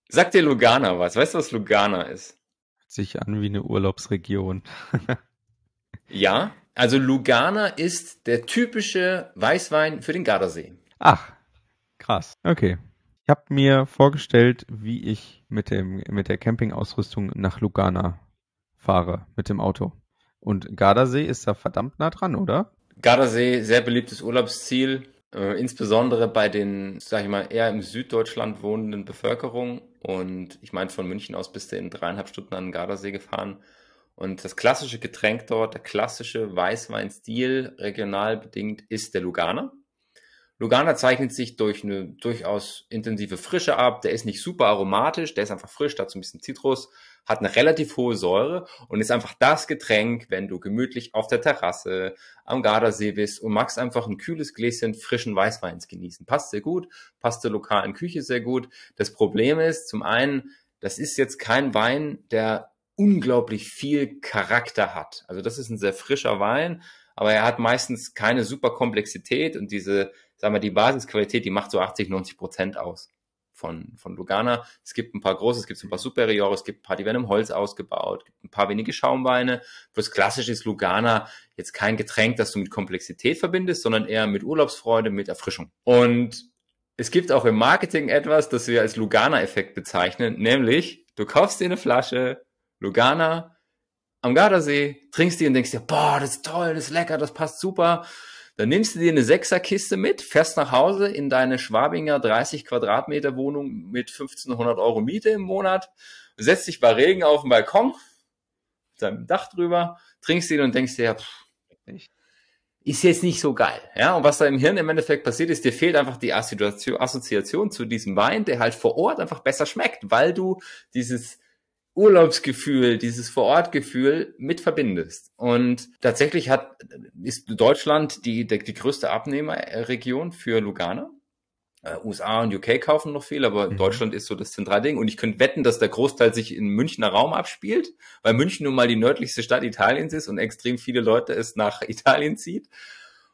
Sagt dir Lugana was? Weißt du, was Lugana ist? Sich an wie eine Urlaubsregion. [LAUGHS] ja, also Lugana ist der typische Weißwein für den Gardasee. Ach, krass. Okay. Ich habe mir vorgestellt, wie ich mit, dem, mit der Campingausrüstung nach Lugana fahre mit dem Auto. Und Gardasee ist da verdammt nah dran, oder? Gardasee, sehr beliebtes Urlaubsziel, äh, insbesondere bei den, sag ich mal, eher im Süddeutschland wohnenden Bevölkerung. Und ich meine, von München aus bist du in dreieinhalb Stunden an den Gardasee gefahren. Und das klassische Getränk dort, der klassische Weißweinstil, regional bedingt, ist der Luganer. Lugana zeichnet sich durch eine durchaus intensive Frische ab. Der ist nicht super aromatisch, der ist einfach frisch, dazu ein bisschen Zitrus, hat eine relativ hohe Säure und ist einfach das Getränk, wenn du gemütlich auf der Terrasse am Gardasee bist und magst einfach ein kühles Gläschen frischen Weißweins genießen. Passt sehr gut, passt zur lokalen Küche sehr gut. Das Problem ist, zum einen, das ist jetzt kein Wein, der unglaublich viel Charakter hat. Also das ist ein sehr frischer Wein, aber er hat meistens keine super Komplexität und diese, sagen wir, die Basisqualität, die macht so 80, 90 Prozent aus von, von Lugana. Es gibt ein paar große, es gibt ein paar Superiore, es gibt ein paar, die werden im Holz ausgebaut, gibt ein paar wenige Schaumweine. Plus klassisch ist Lugana jetzt kein Getränk, das du mit Komplexität verbindest, sondern eher mit Urlaubsfreude, mit Erfrischung. Und es gibt auch im Marketing etwas, das wir als Lugana-Effekt bezeichnen, nämlich du kaufst dir eine Flasche Lugana am Gardasee, trinkst die und denkst dir, boah, das ist toll, das ist lecker, das passt super. Dann nimmst du dir eine Sechserkiste mit, fährst nach Hause in deine Schwabinger 30 Quadratmeter Wohnung mit 1500 Euro Miete im Monat, setzt dich bei Regen auf den Balkon, mit deinem Dach drüber, trinkst ihn und denkst dir, pff, ist jetzt nicht so geil. Ja, und was da im Hirn im Endeffekt passiert ist, dir fehlt einfach die Assoziation zu diesem Wein, der halt vor Ort einfach besser schmeckt, weil du dieses Urlaubsgefühl, dieses Vorortgefühl mit verbindest. Und tatsächlich hat, ist Deutschland die, die, die größte Abnehmerregion für Lugana. Äh, USA und UK kaufen noch viel, aber mhm. Deutschland ist so das Zentralding. Und ich könnte wetten, dass der Großteil sich in Münchner Raum abspielt, weil München nun mal die nördlichste Stadt Italiens ist und extrem viele Leute es nach [LAUGHS] Italien zieht.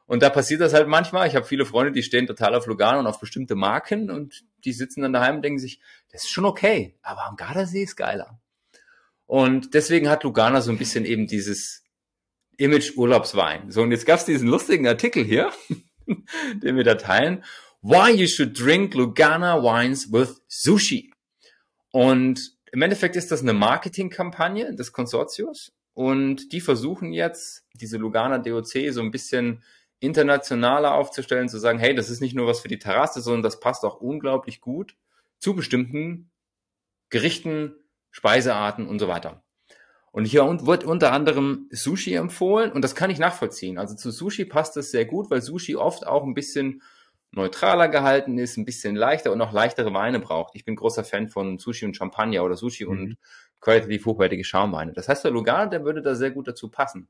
Und da passiert das halt manchmal. Ich habe viele Freunde, die stehen total auf Lugano und auf bestimmte Marken und die sitzen dann daheim und denken sich, das ist schon okay, aber am Gardasee ist geiler. Und deswegen hat Lugana so ein bisschen eben dieses Image Urlaubswein. So, und jetzt gab's diesen lustigen Artikel hier, [LAUGHS] den wir da teilen. Why you should drink Lugana wines with Sushi. Und im Endeffekt ist das eine Marketingkampagne des Konsortiums. Und die versuchen jetzt, diese Lugana DOC so ein bisschen internationaler aufzustellen, zu sagen, hey, das ist nicht nur was für die Terrasse, sondern das passt auch unglaublich gut zu bestimmten Gerichten, Speisearten und so weiter. Und hier wird unter anderem Sushi empfohlen und das kann ich nachvollziehen. Also zu Sushi passt das sehr gut, weil Sushi oft auch ein bisschen neutraler gehalten ist, ein bisschen leichter und auch leichtere Weine braucht. Ich bin großer Fan von Sushi und Champagner oder Sushi mhm. und qualitativ hochwertige Schaumweine. Das heißt, der Lugano, der würde da sehr gut dazu passen.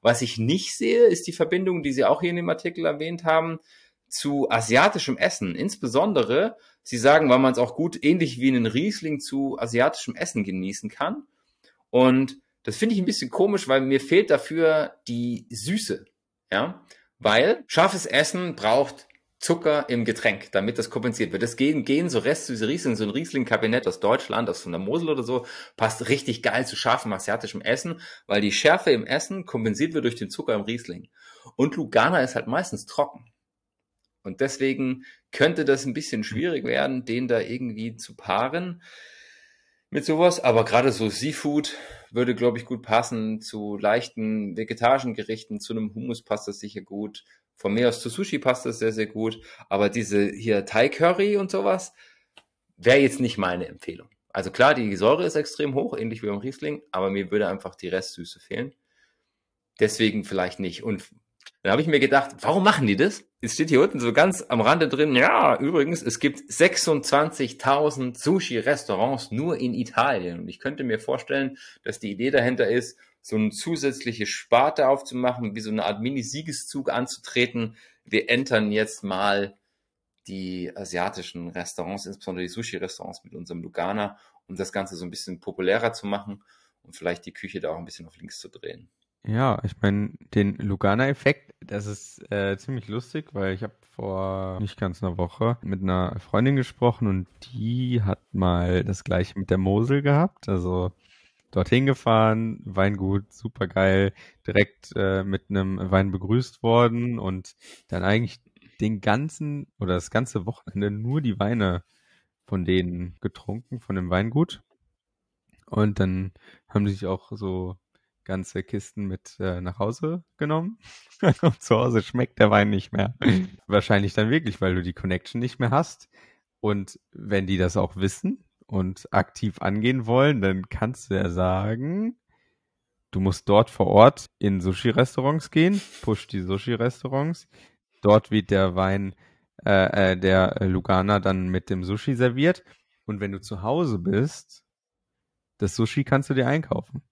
Was ich nicht sehe, ist die Verbindung, die Sie auch hier in dem Artikel erwähnt haben, zu asiatischem Essen. Insbesondere, sie sagen, weil man es auch gut ähnlich wie einen Riesling zu asiatischem Essen genießen kann. Und das finde ich ein bisschen komisch, weil mir fehlt dafür die Süße. Ja, weil scharfes Essen braucht Zucker im Getränk, damit das kompensiert wird. Das gehen, gehen so restsüße Riesling, so ein Riesling-Kabinett aus Deutschland, aus von der Mosel oder so, passt richtig geil zu scharfem asiatischem Essen, weil die Schärfe im Essen kompensiert wird durch den Zucker im Riesling. Und Lugana ist halt meistens trocken. Und deswegen könnte das ein bisschen schwierig werden, den da irgendwie zu paaren mit sowas. Aber gerade so Seafood würde, glaube ich, gut passen. Zu leichten vegetarischen Gerichten, zu einem Hummus passt das sicher gut. Von mir aus zu Sushi passt das sehr, sehr gut. Aber diese hier Thai Curry und sowas wäre jetzt nicht meine Empfehlung. Also klar, die Säure ist extrem hoch, ähnlich wie beim Riesling, aber mir würde einfach die Restsüße fehlen. Deswegen vielleicht nicht. Und dann habe ich mir gedacht, warum machen die das? Es steht hier unten so ganz am Rande drin, ja, übrigens, es gibt 26.000 Sushi-Restaurants nur in Italien. Und ich könnte mir vorstellen, dass die Idee dahinter ist, so eine zusätzliche Sparte aufzumachen, wie so eine Art Mini-Siegeszug anzutreten. Wir entern jetzt mal die asiatischen Restaurants, insbesondere die Sushi-Restaurants mit unserem Lugana, um das Ganze so ein bisschen populärer zu machen und vielleicht die Küche da auch ein bisschen auf links zu drehen. Ja, ich meine, den Lugana-Effekt, das ist äh, ziemlich lustig, weil ich habe vor nicht ganz einer Woche mit einer Freundin gesprochen und die hat mal das gleiche mit der Mosel gehabt. Also dorthin gefahren, Weingut, super geil, direkt äh, mit einem Wein begrüßt worden und dann eigentlich den ganzen oder das ganze Wochenende nur die Weine von denen getrunken, von dem Weingut. Und dann haben sie sich auch so ganze Kisten mit äh, nach Hause genommen. [LAUGHS] Und zu Hause schmeckt der Wein nicht mehr. Wahrscheinlich dann wirklich, weil du die Connection nicht mehr hast. Und wenn die das auch wissen und aktiv angehen wollen, dann kannst du ja sagen, du musst dort vor Ort in Sushi-Restaurants gehen, push die Sushi-Restaurants. Dort wird der Wein, äh, äh, der Lugana dann mit dem Sushi serviert. Und wenn du zu Hause bist, Das Sushi kannst du dir einkaufen.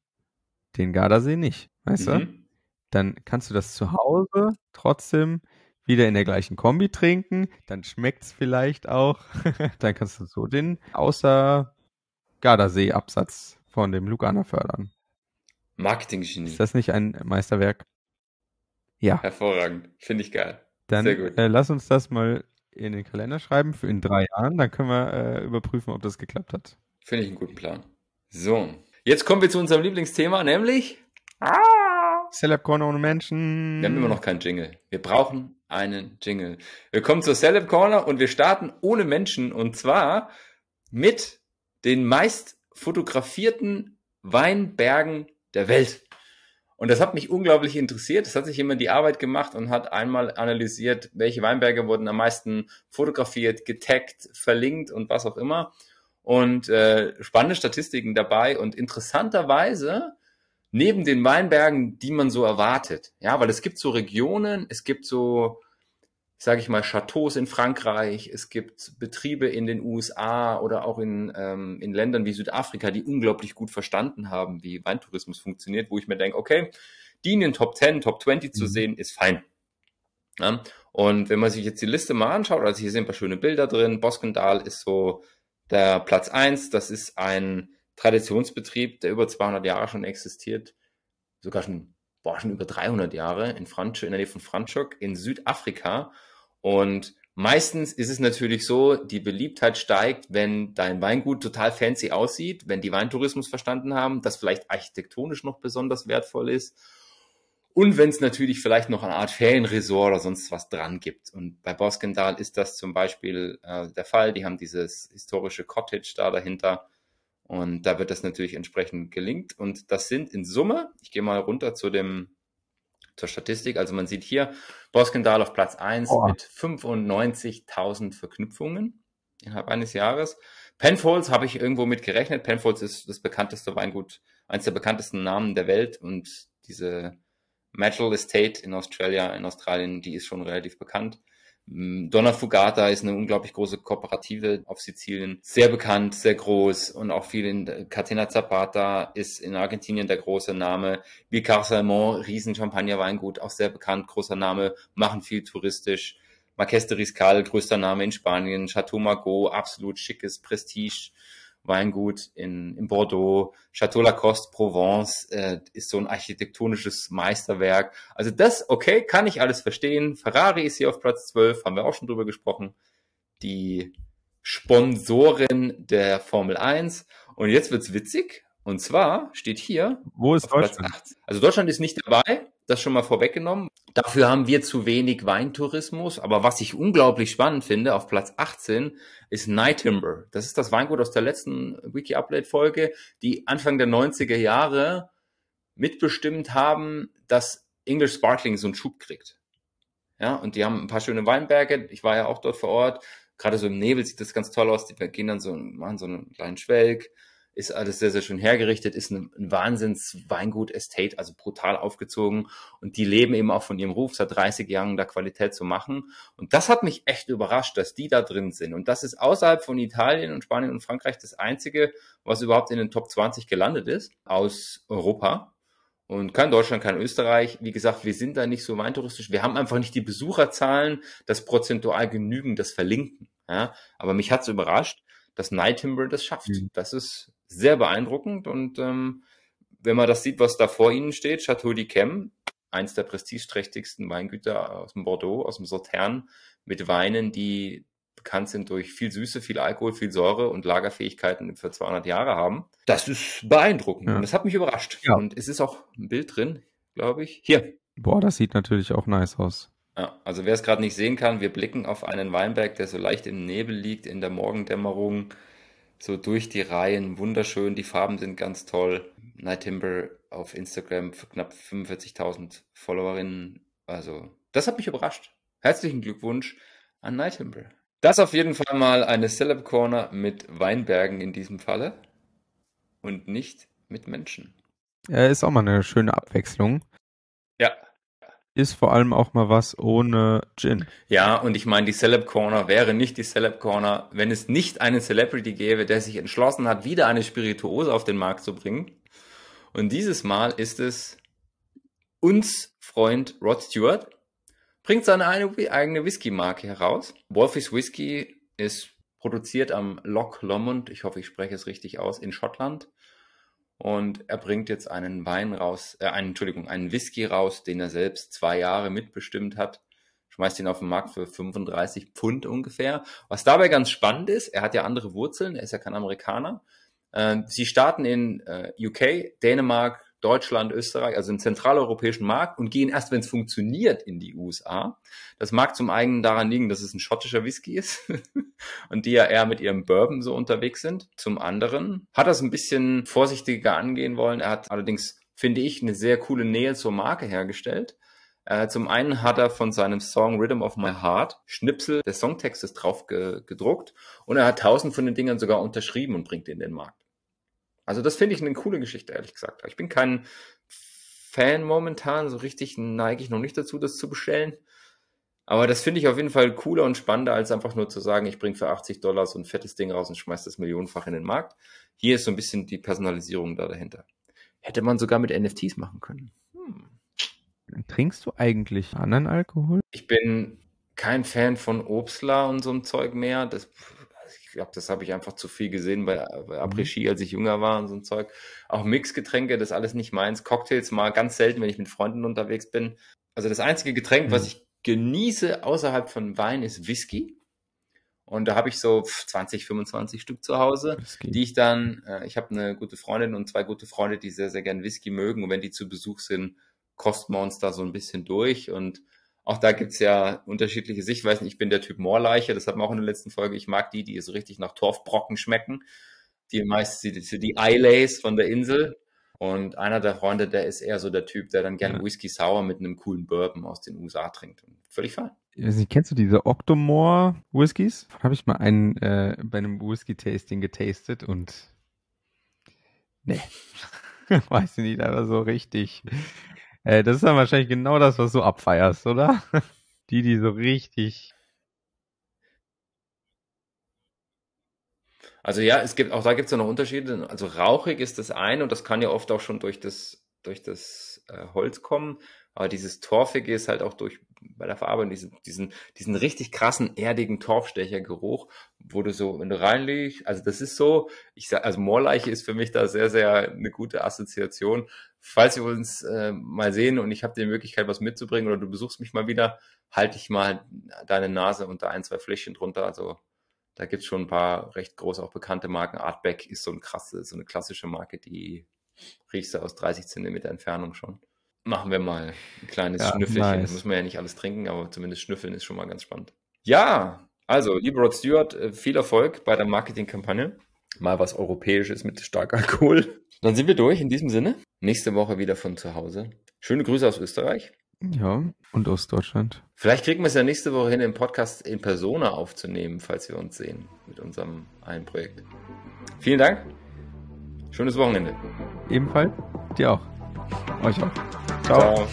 Den Gardasee nicht, weißt du? Mhm. Dann kannst du das zu Hause trotzdem wieder in der gleichen Kombi trinken. Dann schmeckt's vielleicht auch. [LAUGHS] dann kannst du so den außer Gardasee-Absatz von dem Lugana fördern. Marketing-Genie. Ist das nicht ein Meisterwerk? Ja, Hervorragend. Finde ich geil. dann Sehr gut. äh, lass uns das mal in den Kalender schreiben für in drei Jahren. Dann können wir äh, überprüfen, ob das geklappt hat. Finde ich einen guten Plan. So. Jetzt kommen wir zu unserem Lieblingsthema, nämlich Celeb Corner ohne Menschen. Wir haben immer noch keinen Jingle. Wir brauchen einen Jingle. Wir kommen zur Celeb Corner und wir starten ohne Menschen und zwar mit den meist fotografierten Weinbergen der Welt. Und das hat mich unglaublich interessiert. Es hat sich jemand die Arbeit gemacht und hat einmal analysiert, welche Weinberge wurden am meisten fotografiert, getaggt, verlinkt und was auch immer. Und äh, spannende Statistiken dabei und interessanterweise neben den Weinbergen, die man so erwartet. Ja, weil es gibt so Regionen, es gibt so, sage ich mal, Chateaus in Frankreich, es gibt Betriebe in den USA oder auch in, ähm, in Ländern wie Südafrika, die unglaublich gut verstanden haben, wie Weintourismus funktioniert, wo ich mir denke, okay, die in den Top 10, Top 20 zu Mhm. sehen, ist fein. Ja? Und wenn man sich jetzt die Liste mal anschaut, also hier sind ein paar schöne Bilder drin, Boskendal ist so der Platz eins. das ist ein Traditionsbetrieb, der über 200 Jahre schon existiert, sogar schon, boah, schon über 300 Jahre in Franschhoek, in der Nähe von Franschhoek in Südafrika. Und meistens ist es natürlich so, die Beliebtheit steigt, wenn dein Weingut total fancy aussieht, wenn die Weintourismus verstanden haben, das vielleicht architektonisch noch besonders wertvoll ist. Und wenn es natürlich vielleicht noch eine Art Ferienresort oder sonst was dran gibt. Und bei Boskendal ist das zum Beispiel äh, der Fall. Die haben dieses historische Cottage da dahinter. Und da wird das natürlich entsprechend gelingt. Und das sind in Summe, ich gehe mal runter zu dem, zur Statistik. Also man sieht hier Boskendal auf Platz 1 Boah. mit 95.000 Verknüpfungen innerhalb eines Jahres. Penfolds habe ich irgendwo mit gerechnet. Penfolds ist das bekannteste Weingut, eines der bekanntesten Namen der Welt und diese Metal Estate in Australia, in Australien, die ist schon relativ bekannt. Mm, Donna Fugata ist eine unglaublich große Kooperative auf Sizilien, sehr bekannt, sehr groß und auch viel in Catena Zapata ist in Argentinien der große Name. Vicar Salmon, riesen Champagner-Weingut, auch sehr bekannt, großer Name, machen viel touristisch. Marques de Riscal, größter Name in Spanien, Chateau Margaux, absolut schickes Prestige. Weingut in, in Bordeaux, Chateau Lacoste Provence äh, ist so ein architektonisches Meisterwerk. Also das, okay, kann ich alles verstehen. Ferrari ist hier auf Platz 12, haben wir auch schon drüber gesprochen. Die Sponsoren der Formel 1. Und jetzt wird's witzig. Und zwar steht hier Wo ist Deutschland? 18. Also Deutschland ist nicht dabei, das schon mal vorweggenommen. Dafür haben wir zu wenig Weintourismus. Aber was ich unglaublich spannend finde, auf Platz 18 ist Night Timber. Das ist das Weingut aus der letzten Wiki-Update-Folge, die Anfang der 90er Jahre mitbestimmt haben, dass English Sparkling so einen Schub kriegt. Ja, und die haben ein paar schöne Weinberge. Ich war ja auch dort vor Ort. Gerade so im Nebel sieht das ganz toll aus. Die gehen dann so, machen so einen kleinen Schwelg. Ist alles sehr, sehr schön hergerichtet. Ist ein, ein Wahnsinns-Weingut-Estate, also brutal aufgezogen. Und die leben eben auch von ihrem Ruf, seit 30 Jahren da Qualität zu machen. Und das hat mich echt überrascht, dass die da drin sind. Und das ist außerhalb von Italien und Spanien und Frankreich das einzige, was überhaupt in den Top 20 gelandet ist aus Europa. Und kein Deutschland, kein Österreich. Wie gesagt, wir sind da nicht so weintouristisch. Wir haben einfach nicht die Besucherzahlen, das prozentual genügen, das Verlinken. Ja? Aber mich hat's überrascht, dass Night Timber das schafft. Mhm. Das ist sehr beeindruckend. Und ähm, wenn man das sieht, was da vor ihnen steht, Chateau d'Yquem, eins der prestigeträchtigsten Weingüter aus dem Bordeaux, aus dem Sautern, mit Weinen, die bekannt sind durch viel Süße, viel Alkohol, viel Säure und Lagerfähigkeiten für 200 Jahre haben. Das ist beeindruckend Ja. und das hat mich überrascht. Ja. Und es ist auch ein Bild drin, glaube ich. Hier. Boah, das sieht natürlich auch nice aus. Ja, also wer es gerade nicht sehen kann, wir blicken auf einen Weinberg, der so leicht im Nebel liegt, in der Morgendämmerung, so durch die Reihen, wunderschön, die Farben sind ganz toll. Night Timber auf Instagram für knapp 45.000 Followerinnen, also das hat mich überrascht. Herzlichen Glückwunsch an Night Timber. Das auf jeden Fall mal eine Celeb Corner mit Weinbergen in diesem Falle und nicht mit Menschen. Äh, ist auch mal eine schöne Abwechslung. Ja, ist vor allem auch mal was ohne Gin. Ja, und ich meine, die Celeb Corner wäre nicht die Celeb Corner, wenn es nicht einen Celebrity gäbe, der sich entschlossen hat, wieder eine Spirituose auf den Markt zu bringen. Und dieses Mal ist es uns Freund Rod Stewart, bringt seine eigene Whisky-Marke heraus. Wolfies Whisky ist produziert am Loch Lomond, ich hoffe, ich spreche es richtig aus, in Schottland. Und er bringt jetzt einen Wein raus, äh, einen, Entschuldigung, einen Whisky raus, den er selbst zwei Jahre mitbestimmt hat. Schmeißt ihn auf den Markt für 35 Pfund ungefähr. Was dabei ganz spannend ist, er hat ja andere Wurzeln, er ist ja kein Amerikaner. Äh, sie starten in äh, UK, Dänemark, Deutschland, Österreich, also im zentraleuropäischen Markt und gehen erst, wenn es funktioniert, in die USA. Das mag zum einen daran liegen, dass es ein schottischer Whisky ist [LAUGHS] und die ja eher mit ihrem Bourbon so unterwegs sind. Zum anderen hat er es ein bisschen vorsichtiger angehen wollen. Er hat allerdings, finde ich, eine sehr coole Nähe zur Marke hergestellt. Äh, zum einen hat er von seinem Song Rhythm of My Heart Schnipsel des Songtextes drauf ge gedruckt und er hat tausend von den Dingern sogar unterschrieben und bringt in den Markt. Also das finde ich eine coole Geschichte, ehrlich gesagt. Ich bin kein Fan momentan, so richtig neige ich noch nicht dazu, das zu bestellen. Aber das finde ich auf jeden Fall cooler und spannender, als einfach nur zu sagen, ich bringe für 80 Dollar so ein fettes Ding raus und schmeiß das millionenfach in den Markt. Hier ist so ein bisschen die Personalisierung da dahinter. Hätte man sogar mit NFTs machen können. Hm. Trinkst du eigentlich anderen Alkohol? Ich bin kein Fan von Obstler und so einem Zeug mehr. Das glaube, das habe ich einfach zu viel gesehen bei, bei Après-Ski, mhm. als ich jünger war und so ein Zeug. Auch Mixgetränke, das ist alles nicht meins. Cocktails mal ganz selten, wenn ich mit Freunden unterwegs bin. Also das einzige Getränk, mhm. was ich genieße außerhalb von Wein, ist Whisky. Und da habe ich so 20, 25 Stück zu Hause, Whisky. die ich dann, äh, ich habe eine gute Freundin und zwei gute Freunde, die sehr, sehr gern Whisky mögen. Und wenn die zu Besuch sind, kosten wir uns da so ein bisschen durch. Und auch da gibt's ja unterschiedliche Sichtweisen. Ich bin der Typ Moorleiche, das hatten wir auch in der letzten Folge. Ich mag die, die so richtig nach Torfbrocken schmecken. Die meist die, die Eilays von der Insel. Und einer der Freunde, der ist eher so der Typ, der dann gerne ja. Whisky Sour mit einem coolen Bourbon aus den USA trinkt. völlig fein. Nicht, kennst du diese Octomore Whiskys? Habe ich mal einen äh, bei einem Whisky-Tasting getastet und nee, [LAUGHS] weiß ich nicht, aber so richtig äh, das ist dann wahrscheinlich genau das, was du abfeierst, oder? [LAUGHS] Die, die so richtig. Also ja, es gibt auch da gibt es ja noch Unterschiede. Also rauchig ist das eine und das kann ja oft auch schon durch das durch das äh, Holz kommen. Aber dieses Torfige ist halt auch durch bei der Verarbeitung diesen, diesen, diesen richtig krassen, erdigen Torfstechergeruch, wo du so, wenn du reinlegst, also das ist so, ich sag, also Moorleiche ist für mich da sehr, sehr eine gute Assoziation. Falls wir uns äh, mal sehen und ich habe die Möglichkeit, was mitzubringen oder du besuchst mich mal wieder, halte ich mal deine Nase unter ein, zwei Fläschchen drunter. Also da gibt's schon ein paar recht groß auch bekannte Marken. Artback ist so ein krasse, so eine klassische Marke, die riechst du aus 30 Zentimeter Entfernung schon. Machen wir mal ein kleines ja, Schnüffelchen. Nice. Muss man ja nicht alles trinken, aber zumindest schnüffeln ist schon mal ganz spannend. Ja, also, lieber Rod Stewart, äh, viel Erfolg bei der Marketingkampagne. Mal was Europäisches mit stark Alkohol. Dann sind wir durch in diesem Sinne. Nächste Woche wieder von zu Hause. Schöne Grüße aus Österreich. Ja, und aus Deutschland. Vielleicht kriegen wir es ja nächste Woche hin, den Podcast in Persona aufzunehmen, falls wir uns sehen mit unserem einen Projekt. Vielen Dank. Schönes Wochenende. Ebenfalls. Dir auch. Euch auch. Ciao. Ciao.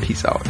Peace out.